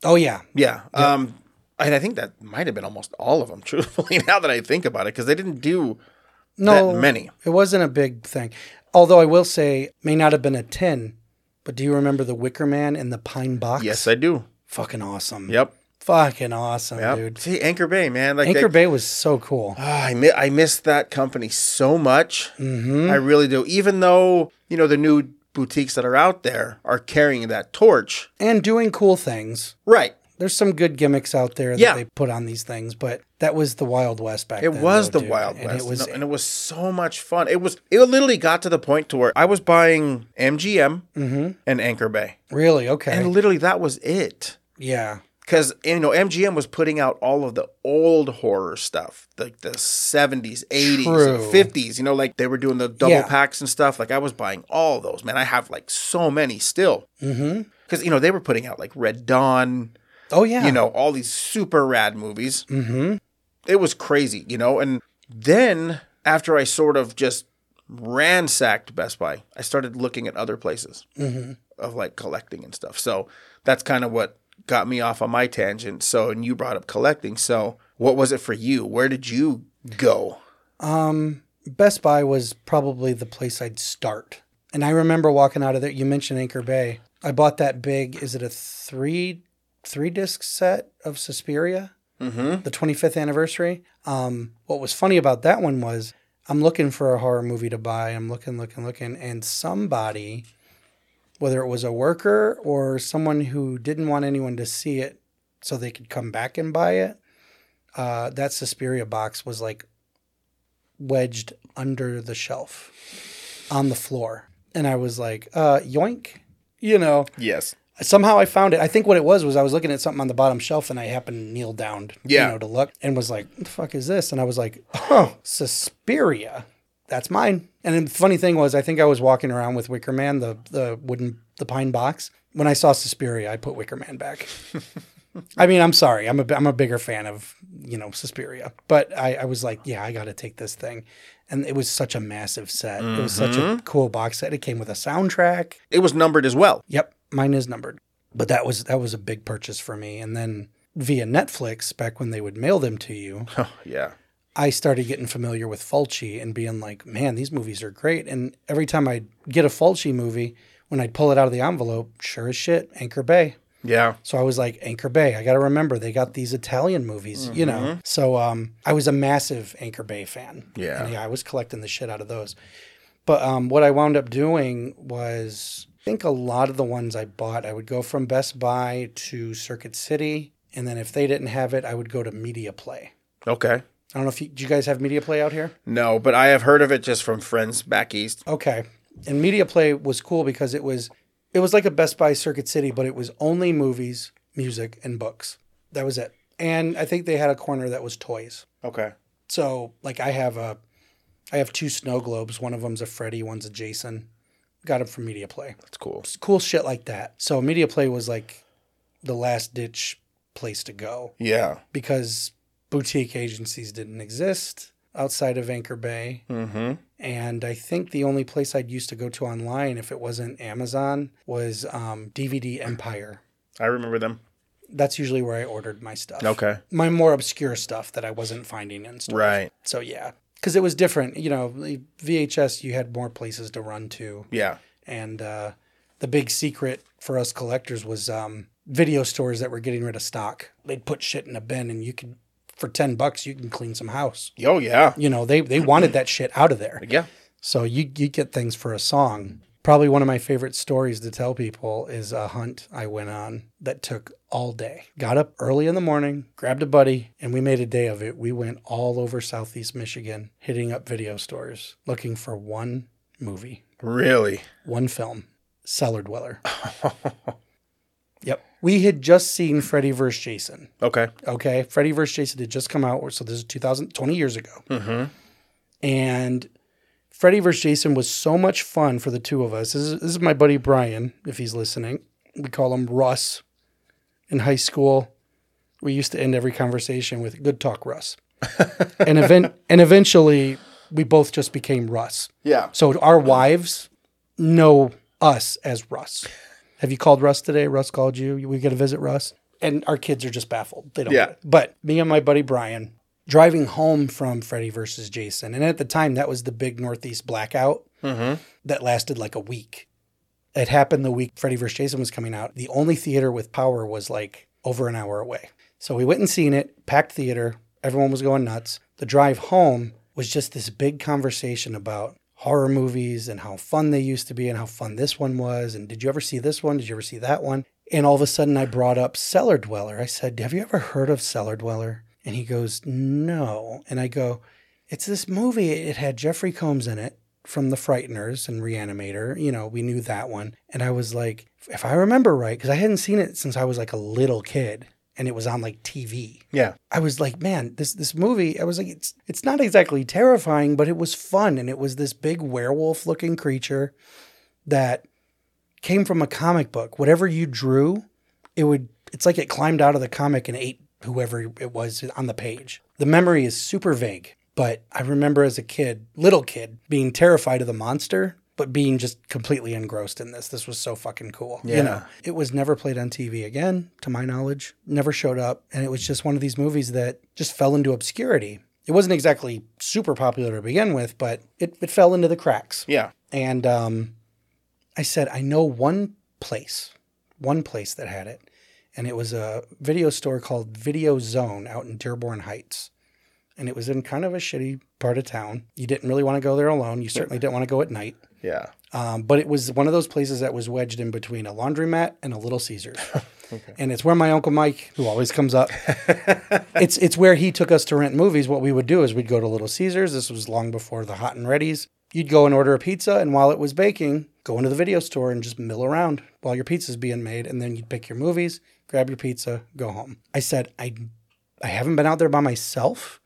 S2: Oh yeah.
S1: Yeah. Um, and I think that might have been almost all of them. Truthfully, now that I think about it, because they didn't do
S2: No,
S1: that many.
S2: it wasn't a big thing. Although I will say, may not have been a ten. But do you remember the Wicker Man and the pine box?
S1: Yes, I do.
S2: Fucking awesome.
S1: Yep.
S2: Fucking awesome,
S1: Yep.
S2: dude.
S1: See, Anchor Bay, man. Like
S2: Anchor
S1: they,
S2: Bay was so cool.
S1: Ah, I mi- I miss that company so much. Mm-hmm. I really do. Even though you know the new boutiques that are out there are carrying that torch,
S2: and doing cool things.
S1: right?
S2: There's some good gimmicks out there that
S1: Yeah.
S2: they put on these things, but that was the Wild West back
S1: It
S2: then.
S1: It was
S2: though,
S1: the
S2: dude.
S1: Wild
S2: and
S1: West,
S2: it was
S1: No, and it was so much fun. It was. It literally got to the point to where I was buying MGM
S2: Mm-hmm.
S1: and Anchor Bay,
S2: really okay.
S1: and literally that was it.
S2: yeah,
S1: Because you know MGM was putting out all of the old horror stuff, like the seventies, eighties, fifties. You know, like they were doing the double
S2: Yeah.
S1: packs and stuff. Like I was buying all those. Man, I have like so many still.
S2: mm-hmm.
S1: Because you know they were putting out like Red Dawn,
S2: oh yeah,
S1: you know, all these super rad movies.
S2: mm-hmm.
S1: It was crazy, you know. And then after I sort of just ransacked Best Buy, I started looking at other places
S2: Mm-hmm.
S1: of like collecting and stuff. So that's kind of what got me off on my tangent. So, and you brought up collecting. So, what was it for you? Where did you go?
S2: Um, Best Buy was probably the place I'd start. And I remember walking out of there. You mentioned Anchor Bay. I bought that big. Is it a three three disc set of Suspiria?
S1: Mm-hmm.
S2: the 25th anniversary. Um, what was funny about that one was I'm looking for a horror movie to buy. I'm looking, looking, looking, and somebody, whether it was a worker or someone who didn't want anyone to see it so they could come back and buy it, uh, that Suspiria box was like wedged under the shelf on the floor. And I was like, uh, yoink, you know,
S1: Yes.
S2: Somehow I found it. I think what it was was I was looking at something on the bottom shelf and I happened to kneel down,
S1: Yeah.
S2: you know, to look and was like, "What the fuck is this?" And I was like, "Oh, Suspiria, that's mine." And the funny thing was, I think I was walking around with Wicker Man, the the wooden the pine box. When I saw Suspiria, I put Wicker Man back. I mean, I'm sorry, I'm a I'm a bigger fan of you know Suspiria, but I, I was like, yeah, I got to take this thing. And it was such a massive set. It was such
S1: Mm-hmm.
S2: a cool box set. It came with a soundtrack.
S1: It was numbered as well.
S2: Yep, mine is numbered. But that was that was a big purchase for me. And then via Netflix, back when they would mail them to you,
S1: Oh, yeah.
S2: I started getting familiar with Fulci and being like, man, these movies are great. And every time I'd get a Fulci movie, when I'd pull it out of the envelope, sure as shit, Anchor Bay.
S1: Yeah.
S2: So I was like, Anchor Bay, I got to remember they got these Italian movies, you know? So um, I was a massive Anchor Bay fan.
S1: Yeah.
S2: And yeah, I was collecting the shit out of those. But um, what I wound up doing was, I think a lot of the ones I bought, I would go from Best Buy to Circuit City. And then if they didn't have it, I would go to Media Play.
S1: Okay.
S2: I don't know if you, do you guys have Media Play out here?
S1: No, but I have heard of it just from friends back east.
S2: Okay. And Media Play was cool because it was it was like a Best Buy Circuit City, but it was only movies, music, and books. That was it. And I think they had a corner that was toys.
S1: Okay.
S2: So like I have a I have two snow globes. One of them's a Freddy, one's a Jason. Got them from Media Play.
S1: That's cool.
S2: It's cool shit like that. So Media Play was like the last ditch place to go
S1: Yeah.
S2: because boutique agencies didn't exist outside of Anchor Bay.
S1: Mm-hmm.
S2: And I think the only place I'd used to go to online, if it wasn't Amazon, was um, DVD Empire.
S1: I remember them.
S2: That's usually where I ordered my stuff.
S1: Okay.
S2: My more obscure stuff that I wasn't finding in stores.
S1: Right.
S2: So yeah, because it was different. You know, VHS, you had more places to run to,
S1: Yeah.
S2: and uh, the big secret for us collectors was um, video stores that were getting rid of stock. They'd put shit in a bin, and you could, for ten bucks, you can clean some house.
S1: Oh yeah.
S2: You know, they they wanted that shit out of there.
S1: Yeah.
S2: So you you get things for a song. Probably one of my favorite stories to tell people is a hunt I went on that took all day. Got up early in the morning, grabbed a buddy, and we made a day of it. We went all over Southeast Michigan, hitting up video stores, looking for one movie,
S1: Really.
S2: one film, Cellar Dweller. We had just seen Freddy vs. Jason.
S1: Okay.
S2: Okay. Freddy vs. Jason had just come out. So this is 2000, 20 years ago.
S1: Mm-hmm.
S2: And Freddy vs. Jason was so much fun for the two of us. This is, this is my buddy Brian, if he's listening. We call him Russ. In high school, we used to end every conversation with "Good talk, Russ," and event and eventually we both just became Russ.
S1: Yeah.
S2: So our wives know us as Russ. Have you called Russ today? Russ called you. We get to visit Russ, and our kids are just baffled. They don't.
S1: Yeah.
S2: Get it. But me and my buddy Brian driving home from Freddy versus Jason, and at the time that was the big Northeast blackout
S1: Mm-hmm.
S2: that lasted like a week. It happened the week Freddy vs. Jason was coming out. The only theater with power was like over an hour away. So we went and seen it, packed theater. Everyone was going nuts. The drive home was just this big conversation about horror movies and how fun they used to be and how fun this one was. And did you ever see this one? Did you ever see that one? And all of a sudden I brought up Cellar Dweller. I said, Have you ever heard of Cellar Dweller? And he goes, No. And I go, It's this movie. It had Jeffrey Combs in it from The Frighteners and Reanimator. You know, we knew that one. And I was like, if I remember right, because I hadn't seen it since I was like a little kid and it was on like TV.
S1: Yeah.
S2: I was like, man, this this movie, I was like, it's it's not exactly terrifying, but it was fun. And it was this big werewolf looking creature that came from a comic book. Whatever you drew, it would it's like it climbed out of the comic and ate whoever it was on the page. The memory is super vague, but I remember as a kid, little kid, being terrified of the monster, but being just completely engrossed in this. This was so fucking cool.
S1: Yeah.
S2: You know, it was never played on TV again, to my knowledge, never showed up. And it was just one of these movies that just fell into obscurity. It wasn't exactly super popular to begin with, but it, it fell into the cracks.
S1: Yeah.
S2: And um, I said, I know one place, one place that had it. And it was a video store called Video Zone out in Dearborn Heights. And it was in kind of a shitty part of town. You didn't really want to go there alone. You certainly didn't want to go at night.
S1: Yeah.
S2: Um, but it was one of those places that was wedged in between a laundromat and a Little Caesars. And it's where my uncle Mike, who always comes up, it's it's where he took us to rent movies. What we would do is we'd go to Little Caesars. This was long before the hot and readies. You'd go and order a pizza, and while it was baking, go into the video store and just mill around while your pizza's being made, and then you'd pick your movies, grab your pizza, go home. I said, I, I haven't been out there by myself.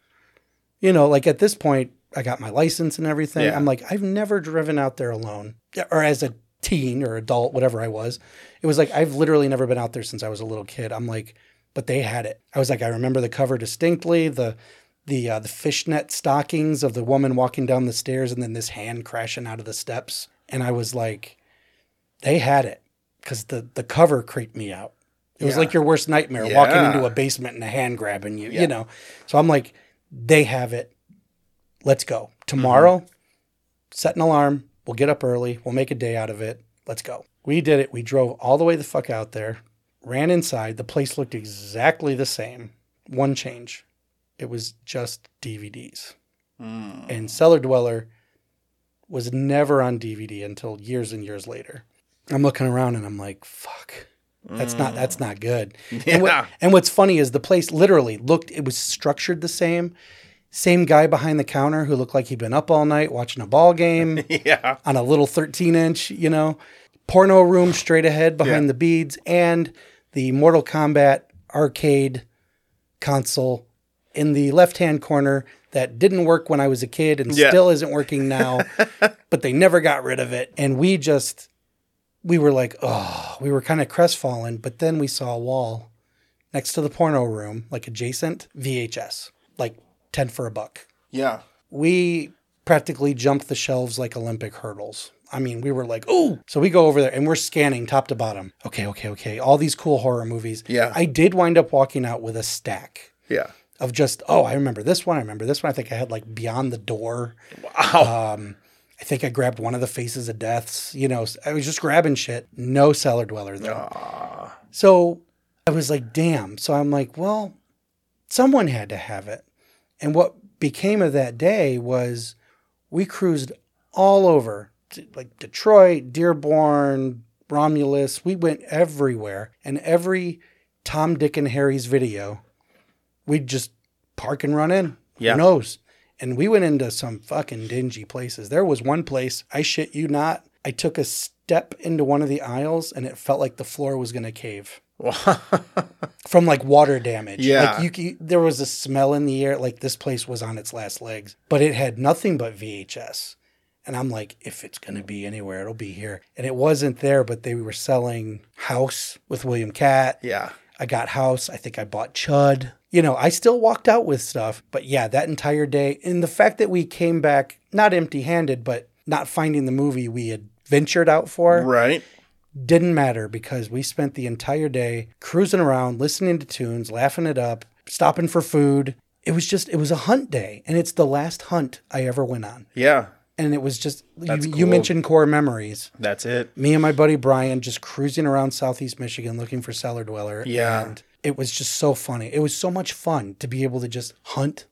S2: You know, like at this point, I got my license and everything.
S1: Yeah.
S2: I'm like, I've never driven out there alone, or as a teen or adult, whatever I was. It was like I've literally never been out there since I was a little kid. I'm like, but they had it. I was like, I remember the cover distinctly. The the uh, the fishnet stockings of the woman walking down the stairs, and then this hand crashing out of the steps. And I was like, they had it. because the the cover creeped me out. It was like your worst nightmare walking into a basement and a hand grabbing you,
S1: Yeah.
S2: you know. So I'm like, they have it. Let's go. Tomorrow,
S1: Mm-hmm.
S2: set an alarm. We'll get up early. We'll make a day out of it. Let's go. We did it. We drove all the way the fuck out there, ran inside. The place looked exactly the same. One change. It was just DVDs.
S1: Mm.
S2: And Cellar Dweller was never on DVD until years and years later. I'm looking around and I'm like, fuck. That's not that's not good. And, what-
S1: Yeah.
S2: and what's funny is the place literally looked it was structured the same. Same guy behind the counter who looked like he'd been up all night watching a ball game
S1: Yeah.
S2: on a little 13 inch, you know, porno room straight ahead behind
S1: Yeah.
S2: the beads and the Mortal Kombat arcade console in the left hand corner that didn't work when I was a kid and
S1: Yeah.
S2: still isn't working now, but they never got rid of it. And we just, we were like, oh, we were kind of crestfallen. But then we saw a wall next to the porno room, like adjacent VHS, like 10 for a buck
S1: Yeah.
S2: we practically jumped the shelves like Olympic hurdles. I mean, we were like, ooh. So we go over there and we're scanning top to bottom. Okay, okay, okay. All these cool horror movies.
S1: Yeah.
S2: I did wind up walking out with a stack
S1: Yeah.
S2: of just, oh, I remember this one. I remember this one. I think I had like Beyond the Door.
S1: Wow.
S2: Um, I think I grabbed one of the Faces of Deaths. You know, I was just grabbing shit. No cellar dweller though.
S1: Ah.
S2: So I was like, damn. So I'm like, well, someone had to have it. And what became of that day was we cruised all over, like Detroit, Dearborn, Romulus. We went everywhere. And every Tom, Dick, and Harry's video, we'd just park and run in.
S1: Yeah.
S2: Who knows? And we went into some fucking dingy places. There was one place, I shit you not, I took a step into one of the aisles and it felt like the floor was going to cave from like water damage.
S1: Yeah.
S2: Like you, there was a smell in the air. Like this place was on its last legs, but it had nothing but VHS. And I'm like, if it's going to be anywhere, it'll be here. And it wasn't there, but they were selling House with William Katt.
S1: yeah.
S2: I got House. I think I bought Chud. You know, I still walked out with stuff. But yeah, that entire day, and the fact that we came back not empty handed, but not finding the movie we had ventured out for
S1: Right.
S2: Didn't matter because we spent the entire day cruising around, listening to tunes, laughing it up, stopping for food. It was just, it was a hunt day. And it's the last hunt I ever went on.
S1: Yeah.
S2: And it was just, you,
S1: That's
S2: you mentioned core memories.
S1: That's it.
S2: Me and my buddy Brian just cruising around Southeast Michigan looking for Cellar Dweller.
S1: Yeah.
S2: And it was just so funny. It was so much fun to be able to just hunt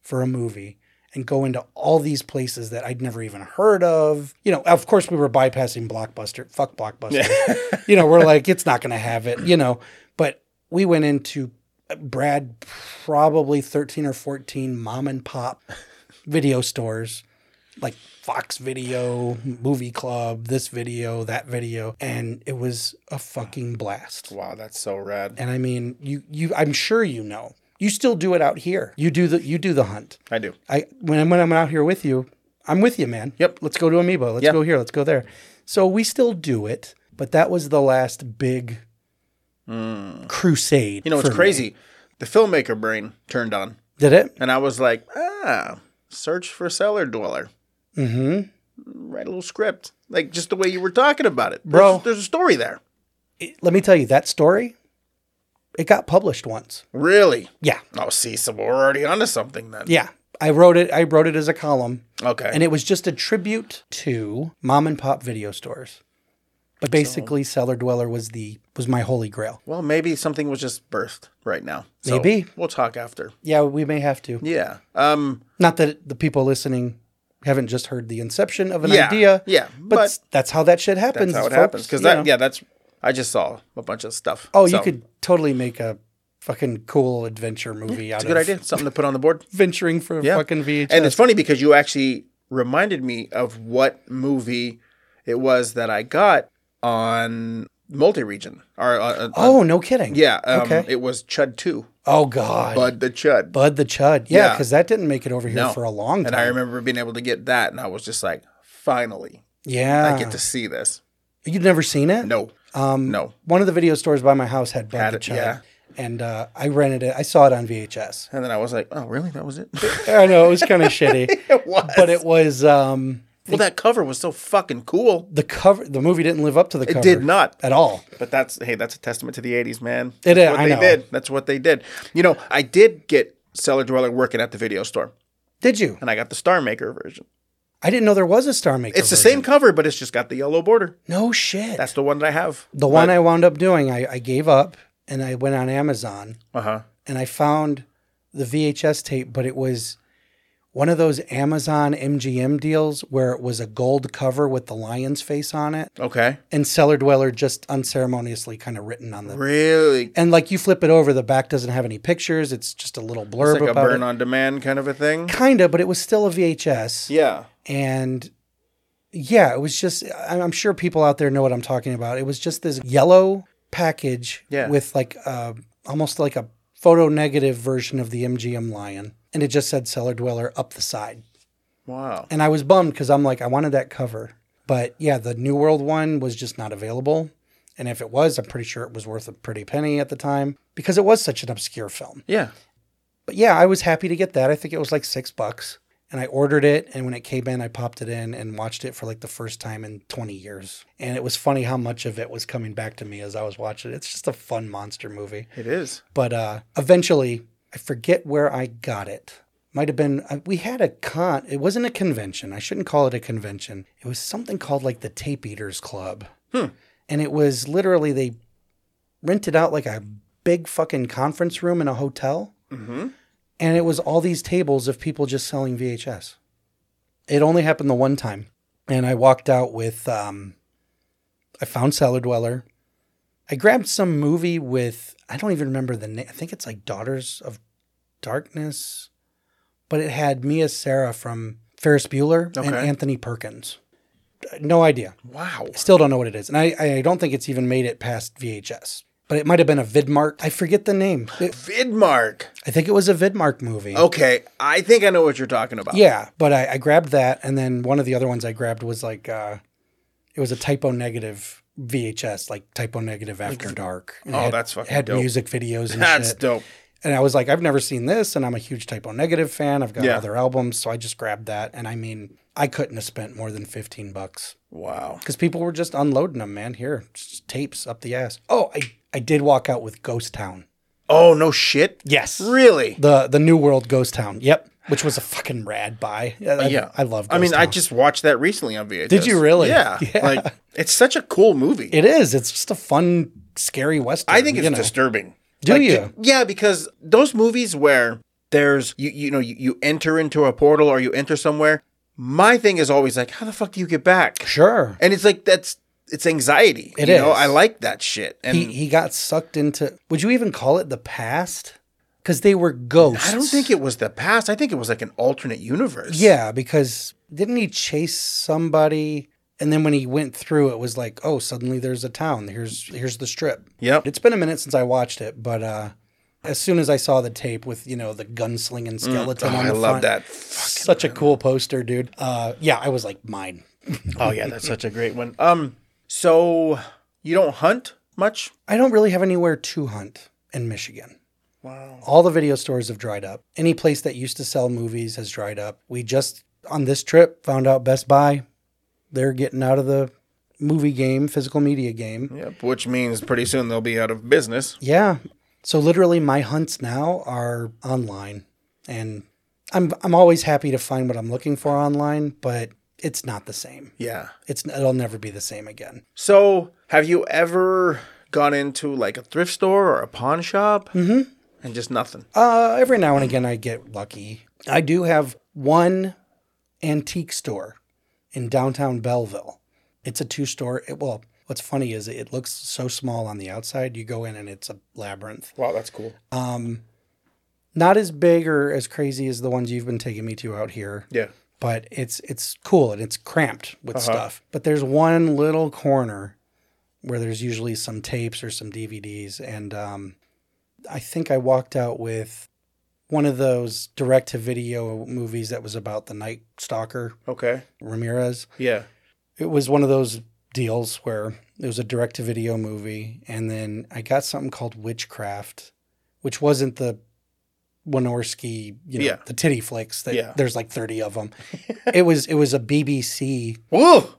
S2: for a movie and go into all these places that I'd never even heard of. You know, of course we were bypassing Blockbuster. Fuck Blockbuster. you know, we're like, it's not going to have it, you know. But we went into uh, Brad, probably 13 or 14 mom and pop video stores like Fox Video, Movie Club, this video, that video, and it was a fucking blast.
S1: Wow, that's so rad.
S2: And I mean, you you I'm sure you know. You still do it out here. You do the you do the hunt.
S1: I do.
S2: I when I'm when I'm out here with you, I'm with you, man.
S1: Yep.
S2: Let's go to Amoeba. Let's
S1: Yeah.
S2: go here. Let's go there. So we still do it, but that was the last big crusade.
S1: Hmm. You know, it's
S2: for me.
S1: crazy. The filmmaker brain turned on,
S2: Did it?
S1: and I was like, ah, search for cellar dweller.
S2: Mm-hmm.
S1: Write a little script, like just the way you were talking about it,
S2: Bro.
S1: There's, there's a story there.
S2: Let me tell you that story. It got published once.
S1: Really?
S2: Yeah.
S1: Oh, see, so we're already onto something then.
S2: Yeah. I wrote it I wrote it as a column
S1: Okay.
S2: and it was just a tribute to mom and pop video stores. But basically Cellar Dweller was the was my holy grail.
S1: well, maybe something was just birthed right now. So
S2: Maybe.
S1: we'll talk after.
S2: Yeah, we may have to.
S1: Yeah. Um.
S2: Not that the people listening haven't just heard the inception of an
S1: Yeah.
S2: idea.
S1: Yeah.
S2: But,
S1: But,
S2: that's how that shit happens.
S1: that's how it
S2: folks,
S1: happens. Because that,
S2: know.
S1: yeah, that's. I just saw a bunch of stuff.
S2: Oh,
S1: So,
S2: you could totally make a fucking cool adventure movie out
S1: It's a good
S2: of
S1: idea. Something to put on the board.
S2: venturing for
S1: Yeah.
S2: fucking VHS.
S1: And it's funny because you actually reminded me of what movie it was that I got on multi-region. Or uh, uh,
S2: oh, no kidding.
S1: yeah, um,
S2: okay.
S1: it was Chud 2
S2: oh God.
S1: Bud the Chud.
S2: Bud the Chud. Yeah,
S1: Yeah.
S2: because that didn't make it over here
S1: No.
S2: for a long time.
S1: and I remember being able to get that, and I was just like, finally,
S2: yeah.
S1: I get to see this.
S2: You'd never seen it?
S1: No,
S2: Um,
S1: no,
S2: One of the video stores by my house had Bud
S1: Had it,
S2: Chud.
S1: yeah.
S2: And uh, I rented it. I saw it on VHS.
S1: and then I was like, oh, really? That was it?
S2: I know it was kind of shitty,
S1: it was.
S2: but it was. Um,
S1: Well, that cover was so fucking cool.
S2: The cover, the movie didn't live up to the
S1: It
S2: cover.
S1: It did not.
S2: at all.
S1: But that's hey, that's a testament to the '80s, man.
S2: It
S1: That's
S2: is,
S1: What
S2: I
S1: they
S2: know.
S1: did. That's what they did. You know, I did get Cellar Dweller working at the video store,
S2: Did you?
S1: and I got the Star Maker version.
S2: I didn't know there was a Star Maker.
S1: It's the
S2: version.
S1: same cover, but it's just got the yellow border.
S2: No shit.
S1: That's the one that I have.
S2: the one I wound up doing. I, I gave up and I went on Amazon
S1: Uh huh.
S2: and I found the VHS tape, but it was one of those Amazon MGM deals where it was a gold cover with the lion's face on it,
S1: Okay.
S2: and Cellar Dweller just unceremoniously kind of written on the.
S1: Really.
S2: And like you flip it over, the back doesn't have any pictures. It's just a little blurb
S1: It's like a
S2: about
S1: burn
S2: it.
S1: on demand kind of a thing.
S2: Kinda, but it was still a VHS.
S1: Yeah.
S2: And yeah, it was just. I'm sure people out there know what I'm talking about. It was just this yellow package
S1: Yeah.
S2: with like uh, almost like a photo negative version of the MGM lion, and it just said Cellar Dweller up the side.
S1: Wow.
S2: And I was bummed because I'm like, I wanted that cover, but yeah, the New World one was just not available. And if it was, I'm pretty sure it was worth a pretty penny at the time because it was such an obscure film.
S1: Yeah.
S2: But yeah, I was happy to get that. I think it was like six bucks. And I ordered it. And when it came in, I popped it in and watched it for like the first time in 20 years. And it was funny how much of it was coming back to me as I was watching it. It's just a fun monster movie.
S1: It is.
S2: But uh, eventually, I forget where I got it. Might have been, uh, we had a con, it wasn't a convention. I shouldn't call it a convention. It was something called like the Tape Eaters Club. Hmm. And it was literally, they rented out like a big fucking conference room in a hotel.
S1: Mm-hmm.
S2: And it was all these tables of people just selling VHS. It only happened the one time. And I walked out with, um, I found Cellar Dweller. I grabbed some movie with, I don't even remember the name. I think it's like Daughters of Darkness. But it had Mia Sara from Ferris Bueller and Anthony Perkins. No idea.
S1: Wow.
S2: Still don't know what it is. And I, I don't think it's even made it past VHS. But it might have been a Vidmark. I forget the name. It-
S1: Vidmark.
S2: I think it was a Vidmark movie.
S1: Okay. I think I know what you're talking about.
S2: Yeah, but I, I grabbed that, and then one of the other ones I grabbed was like uh, it was a Type O Negative VHS, like Type O Negative after dark. And
S1: Oh,
S2: had,
S1: that's fucking
S2: had
S1: dope.
S2: music videos and
S1: That's
S2: shit.
S1: dope.
S2: And I was like, I've never seen this, and I'm a huge Type O Negative fan. I've got
S1: Yeah.
S2: other albums, so I just grabbed that. And I mean, I couldn't have spent more than fifteen bucks
S1: Wow.
S2: because people were just unloading them, man. Here, just tapes up the ass. Oh, I I did walk out with Ghost Town.
S1: Oh no shit.
S2: Yes,
S1: Really?
S2: the the New World Ghost Town. Yep, which was a fucking rad buy. I,
S1: yeah.
S2: I love.
S1: I mean,
S2: Ghost
S1: I just watched that recently on VHS.
S2: Did you really?
S1: Yeah.
S2: Yeah.
S1: Like it's such a cool movie.
S2: It is. It's just a fun, scary western.
S1: I think it's
S2: you know.
S1: disturbing.
S2: Do
S1: Like,
S2: you?
S1: Yeah, because those movies where there's you you know you, you enter into a portal or you enter somewhere. My thing is always like, how the fuck do you get back?
S2: Sure.
S1: And it's like that's it's anxiety.
S2: It
S1: you know. I like that shit. And
S2: He he got sucked into. Would you even call it the past? Because they were ghosts.
S1: I don't think it was the past. I think it was like an alternate universe.
S2: Yeah, because didn't he chase somebody? And then when he went through, it was like, oh, suddenly there's a town. Here's here's the strip.
S1: Yep.
S2: It's been a minute since I watched it, but uh, as soon as I saw the tape with you know the gunslinging skeleton
S1: Oh,
S2: on
S1: I
S2: the
S1: love that.
S2: Such a cool poster, dude. Uh, yeah, I was like, mine.
S1: Oh yeah, that's such a great one. Um, so you don't hunt much?
S2: I don't really have anywhere to hunt in Michigan.
S1: Wow.
S2: All the video stores have dried up. Any place that used to sell movies has dried up. We just on this trip found out Best Buy they're getting out of the movie game, physical media game.
S1: Yep. Which means pretty soon they'll be out of business.
S2: Yeah. So literally my hunts now are online and I'm I'm always happy to find what I'm looking for online, but it's not the same.
S1: Yeah.
S2: It's it'll never be the same again.
S1: So have you ever gone into like a thrift store or a pawn shop
S2: Mhm.
S1: and just nothing?
S2: Uh, every now and again, I get lucky. I do have one antique store in downtown Belleville. It's a two store. It, well, what's funny is it looks so small on the outside. You go in and it's a labyrinth.
S1: Wow, that's cool.
S2: Um, not as big or as crazy as the ones you've been taking me to out here,
S1: Yeah.
S2: But it's it's cool and it's cramped with
S1: Uh-huh.
S2: stuff. But there's one little corner where there's usually some tapes or some DVDs, and um, I think I walked out with one of those direct to video movies that was about the Night Stalker
S1: Okay.
S2: Ramirez.
S1: Yeah.
S2: It was one of those deals where it was a direct to video movie, and then I got something called Witchcraft, which wasn't the Wynorski, you know,
S1: Yeah.
S2: the titty flicks. That
S1: Yeah.
S2: there's like thirty of them. it was it was a BBC.
S1: Whoa.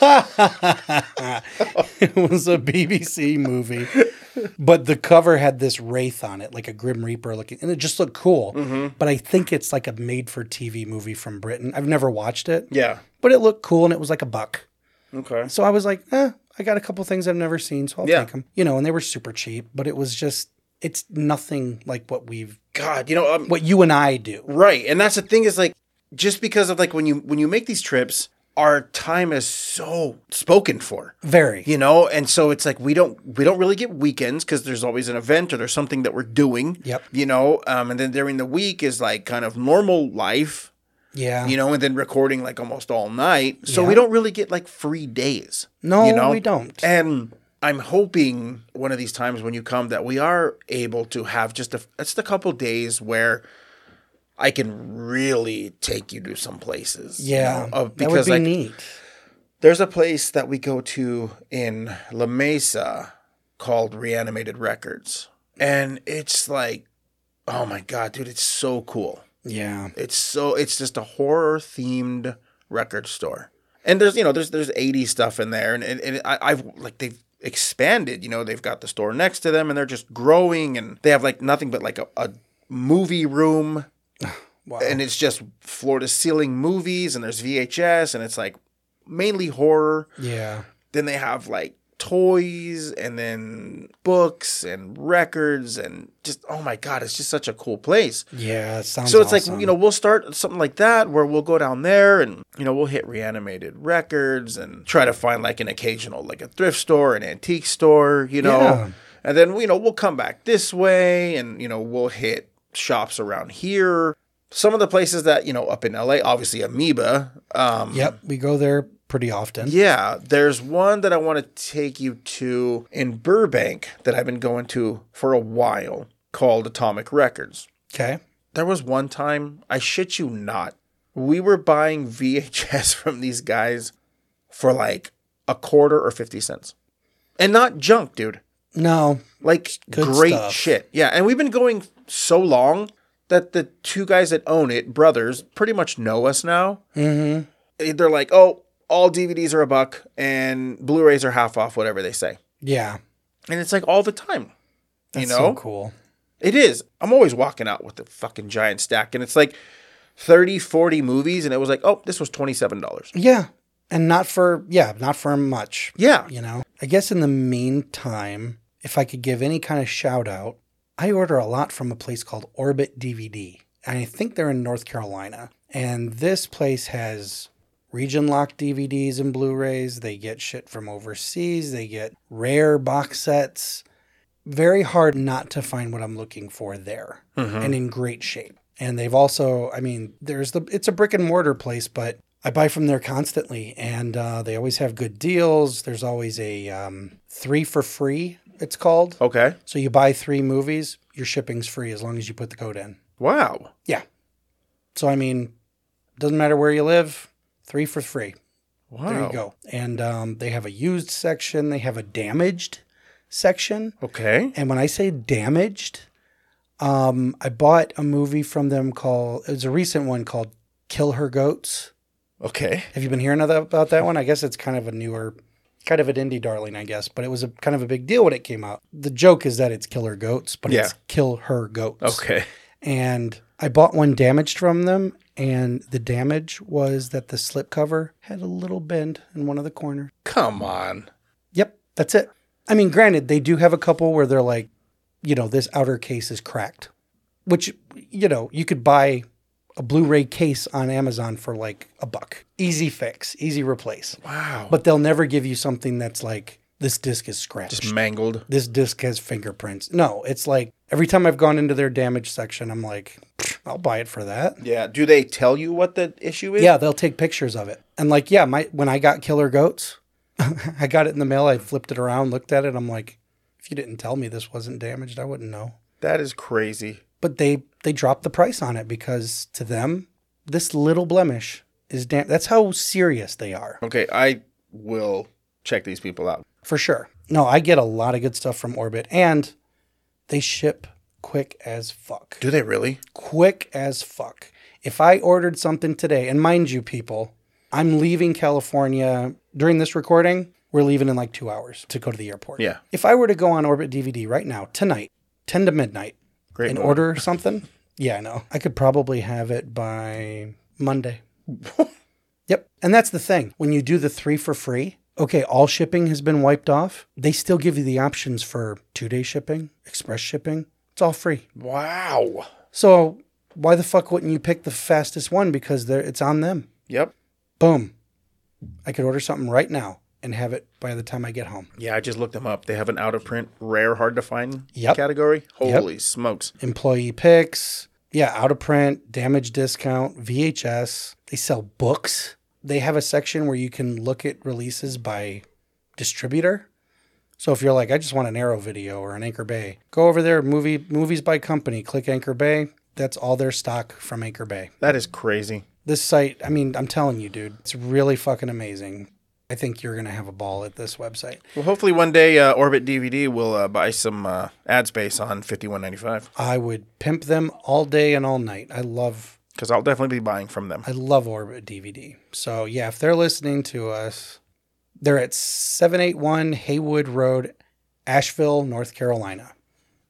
S2: It was a BBC movie, but the cover had this wraith on it, like a Grim Reaper looking, and it just looked cool.
S1: Mm-hmm.
S2: But I think it's like a made-for-TV movie from Britain. I've never watched it,
S1: Yeah.
S2: but it looked cool, and it was like a buck.
S1: Okay.
S2: So I was like, eh, I got a couple things I've never seen, so I'll
S1: Yeah.
S2: take them. You know, and they were super cheap, but it was just, it's nothing like what we've,
S1: God, you know, um,
S2: what you and I do.
S1: right, and that's the thing is like, just because of like when you when you make these trips, our time is so spoken for.
S2: Very.
S1: you know and so it's like we don't we don't really get weekends because there's always an event or there's something that we're doing
S2: Yep.
S1: you know um, and then during the week is like kind of normal life
S2: Yeah.
S1: you know and then recording like almost all night so
S2: Yeah.
S1: we don't really get like free days
S2: No,
S1: you know
S2: we don't.
S1: and i'm hoping one of these times when you come that we are able to have just a just a couple days where I can really take you to some places. you
S2: yeah.
S1: know, uh,
S2: that would
S1: because
S2: be
S1: like
S2: neat.
S1: there's a place that we go to in La Mesa called Reanimated Records. And it's like, oh my God, dude, it's so cool.
S2: Yeah.
S1: It's so, it's just a horror themed record store. And there's, you know, there's, there's 80 stuff in there. And, and, and I, I've like, they've expanded, you know, they've got the store next to them and they're just growing and they have like nothing but like a, a movie room
S2: Wow.
S1: and it's just floor to ceiling movies and there's VHS and it's like mainly horror.
S2: yeah.
S1: Then they have like toys and then books and records and just oh my god, it's just such a cool place.
S2: Yeah. It sounds
S1: So it's
S2: awesome.
S1: like, you know, we'll start something like that where we'll go down there and, you know, we'll hit reanimated records and try to find like an occasional, like a thrift store, an antique store, you know.
S2: Yeah.
S1: And then, you know, we'll come back this way and, you know, we'll hit shops around here. Some of the places that, you know, up in LA, obviously Amoeba. Um,
S2: Yep. We go there pretty often.
S1: yeah, there's one that I want to take you to in Burbank that I've been going to for a while called Atomic Records.
S2: Okay.
S1: There was one time, I shit you not, we were buying VHS from these guys for like a quarter or 50 cents. And not junk, dude.
S2: No.
S1: Like
S2: Good
S1: great
S2: stuff.
S1: shit. Yeah. And we've been going so long that the two guys that own it, brothers, pretty much know us now.
S2: Mm-hmm.
S1: They're like, oh, all DVDs are a buck and Blu rays are half off, whatever they say.
S2: Yeah.
S1: And it's like all the time.
S2: That's
S1: you know?
S2: so cool.
S1: It is. I'm always walking out with the fucking giant stack, and it's like 30, 40 movies, and it was like, oh, this was $27.
S2: Yeah. And not for, yeah, not for much.
S1: Yeah.
S2: You know, I guess in the meantime, if I could give any kind of shout out, I order a lot from a place called Orbit DVD. And I think they're in North Carolina. And this place has region locked DVDs and Blu rays. They get shit from overseas. They get rare box sets. Very hard not to find what I'm looking for there and in great shape. And they've also, I mean, there's the, it's a brick and mortar place, but I buy from there constantly, and uh, they always have good deals. There's always a um, three for free. It's called.
S1: Okay.
S2: So you buy three movies, your shipping's free as long as you put the code in.
S1: Wow.
S2: Yeah. So I mean, doesn't matter where you live, three for free.
S1: Wow.
S2: There you go. And um, they have a used section. They have a damaged section.
S1: Okay.
S2: And when I say damaged, um, I bought a movie from them called. It was a recent one called "Kill Her Goats."
S1: Okay.
S2: Have you been hearing about that one? I guess it's kind of a newer, kind of an indie darling, I guess, but it was a kind of a big deal when it came out. The joke is that it's killer goats, but it's kill her goats.
S1: Okay.
S2: And I bought one damaged from them, and the damage was that the slipcover had a little bend in one of the corners.
S1: Come on.
S2: Yep, that's it. I mean, granted, they do have a couple where they're like, you know, this outer case is cracked, which, you know, you could buy a Blu ray case on Amazon for like a buck. Easy fix, easy replace.
S1: Wow.
S2: But they'll never give you something that's like, this disc is scratched.
S1: Just mangled.
S2: this disc has fingerprints. No, it's like every time I've gone into their damage section, I'm like, I'll buy it for that.
S1: Yeah. Do they tell you what the issue is?
S2: Yeah, they'll take pictures of it. And like, yeah, my when I got killer goats, I got it in the mail. I flipped it around, looked at it. I'm like, if you didn't tell me this wasn't damaged, I wouldn't know.
S1: That is crazy.
S2: But they they dropped the price on it because to them, this little blemish is damn That's how serious they are,
S1: Okay. I will check these people out.
S2: For sure. No, I get a lot of good stuff from Orbit, and they ship quick as fuck.
S1: Do they really?
S2: Quick as fuck. If I ordered something today, and mind you, people, I'm leaving California during this recording. We're leaving in like two hours to go to the airport.
S1: Yeah.
S2: If I were to go on Orbit DVD right now, tonight, 10 to midnight,
S1: Great.
S2: and order something, yeah, I know. I could probably have it by Monday. yep. And that's the thing. When you do the three for free, okay, all shipping has been wiped off. They still give you the options for two day shipping, express shipping. It's all free.
S1: Wow.
S2: So why the fuck wouldn't you pick the fastest one? Because they're, it's on them.
S1: Yep.
S2: Boom. I could order something right now and have it by the time I get home.
S1: Yeah, I just looked them up. They have an out of print, rare, hard to find
S2: Yep.
S1: category. Holy smokes.
S2: Employee picks, yeah, out of print, damage discount, VHS. They sell books. They have a section where you can look at releases by distributor. So if you're like, I just want an Arrow video or an Anchor Bay, go over there, movie movies by company, click Anchor Bay. That's all their stock from Anchor Bay.
S1: That is crazy.
S2: This site, I mean, I'm telling you, dude, it's really fucking amazing. I think you're gonna have a ball at this website.
S1: Well, hopefully one day uh, Orbit DVD will uh, buy some uh, ad space on 5195
S2: I would pimp them all day and all night. I love
S1: because I'll definitely be buying from them.
S2: I love Orbit DVD. So yeah, if they're listening to us, they're at 781 Haywood Road, Asheville, North Carolina.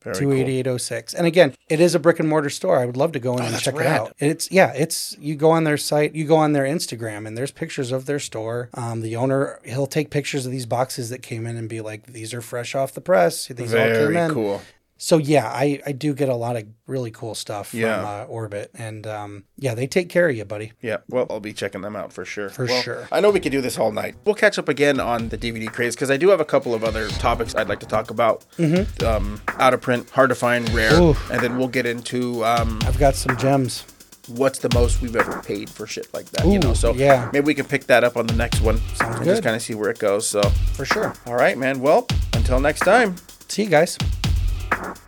S1: Very cool.
S2: 28806. And again, it is a brick and mortar store. I would love to go in and
S1: Oh, that's
S2: check it out. It's yeah, it's you go on their site, you go on their Instagram and there's pictures of their store. Um, the owner, he'll take pictures of these boxes that came in and be like, these are fresh off the press. These all came
S1: Very
S2: in.
S1: cool.
S2: So yeah, I, I do get a lot of really cool stuff from uh, Orbit, and um, yeah, they take care of you, buddy.
S1: Yeah, well, I'll be checking them out for sure.
S2: For
S1: Well,
S2: sure.
S1: I know we could do this all night. We'll catch up again on the DVD craze because I do have a couple of other topics I'd like to talk about. Mm-hmm. Um, out of print, hard to find, rare,
S2: Ooh.
S1: and then we'll get into um,
S2: I've got some gems.
S1: what's the most we've ever paid for shit like that. you know, so
S2: yeah.
S1: maybe we can pick that up on the next one.
S2: Sounds
S1: and
S2: good.
S1: Just kind of see where it goes. So,
S2: For sure.
S1: all right, man. Well, until next time.
S2: See you guys. Bye.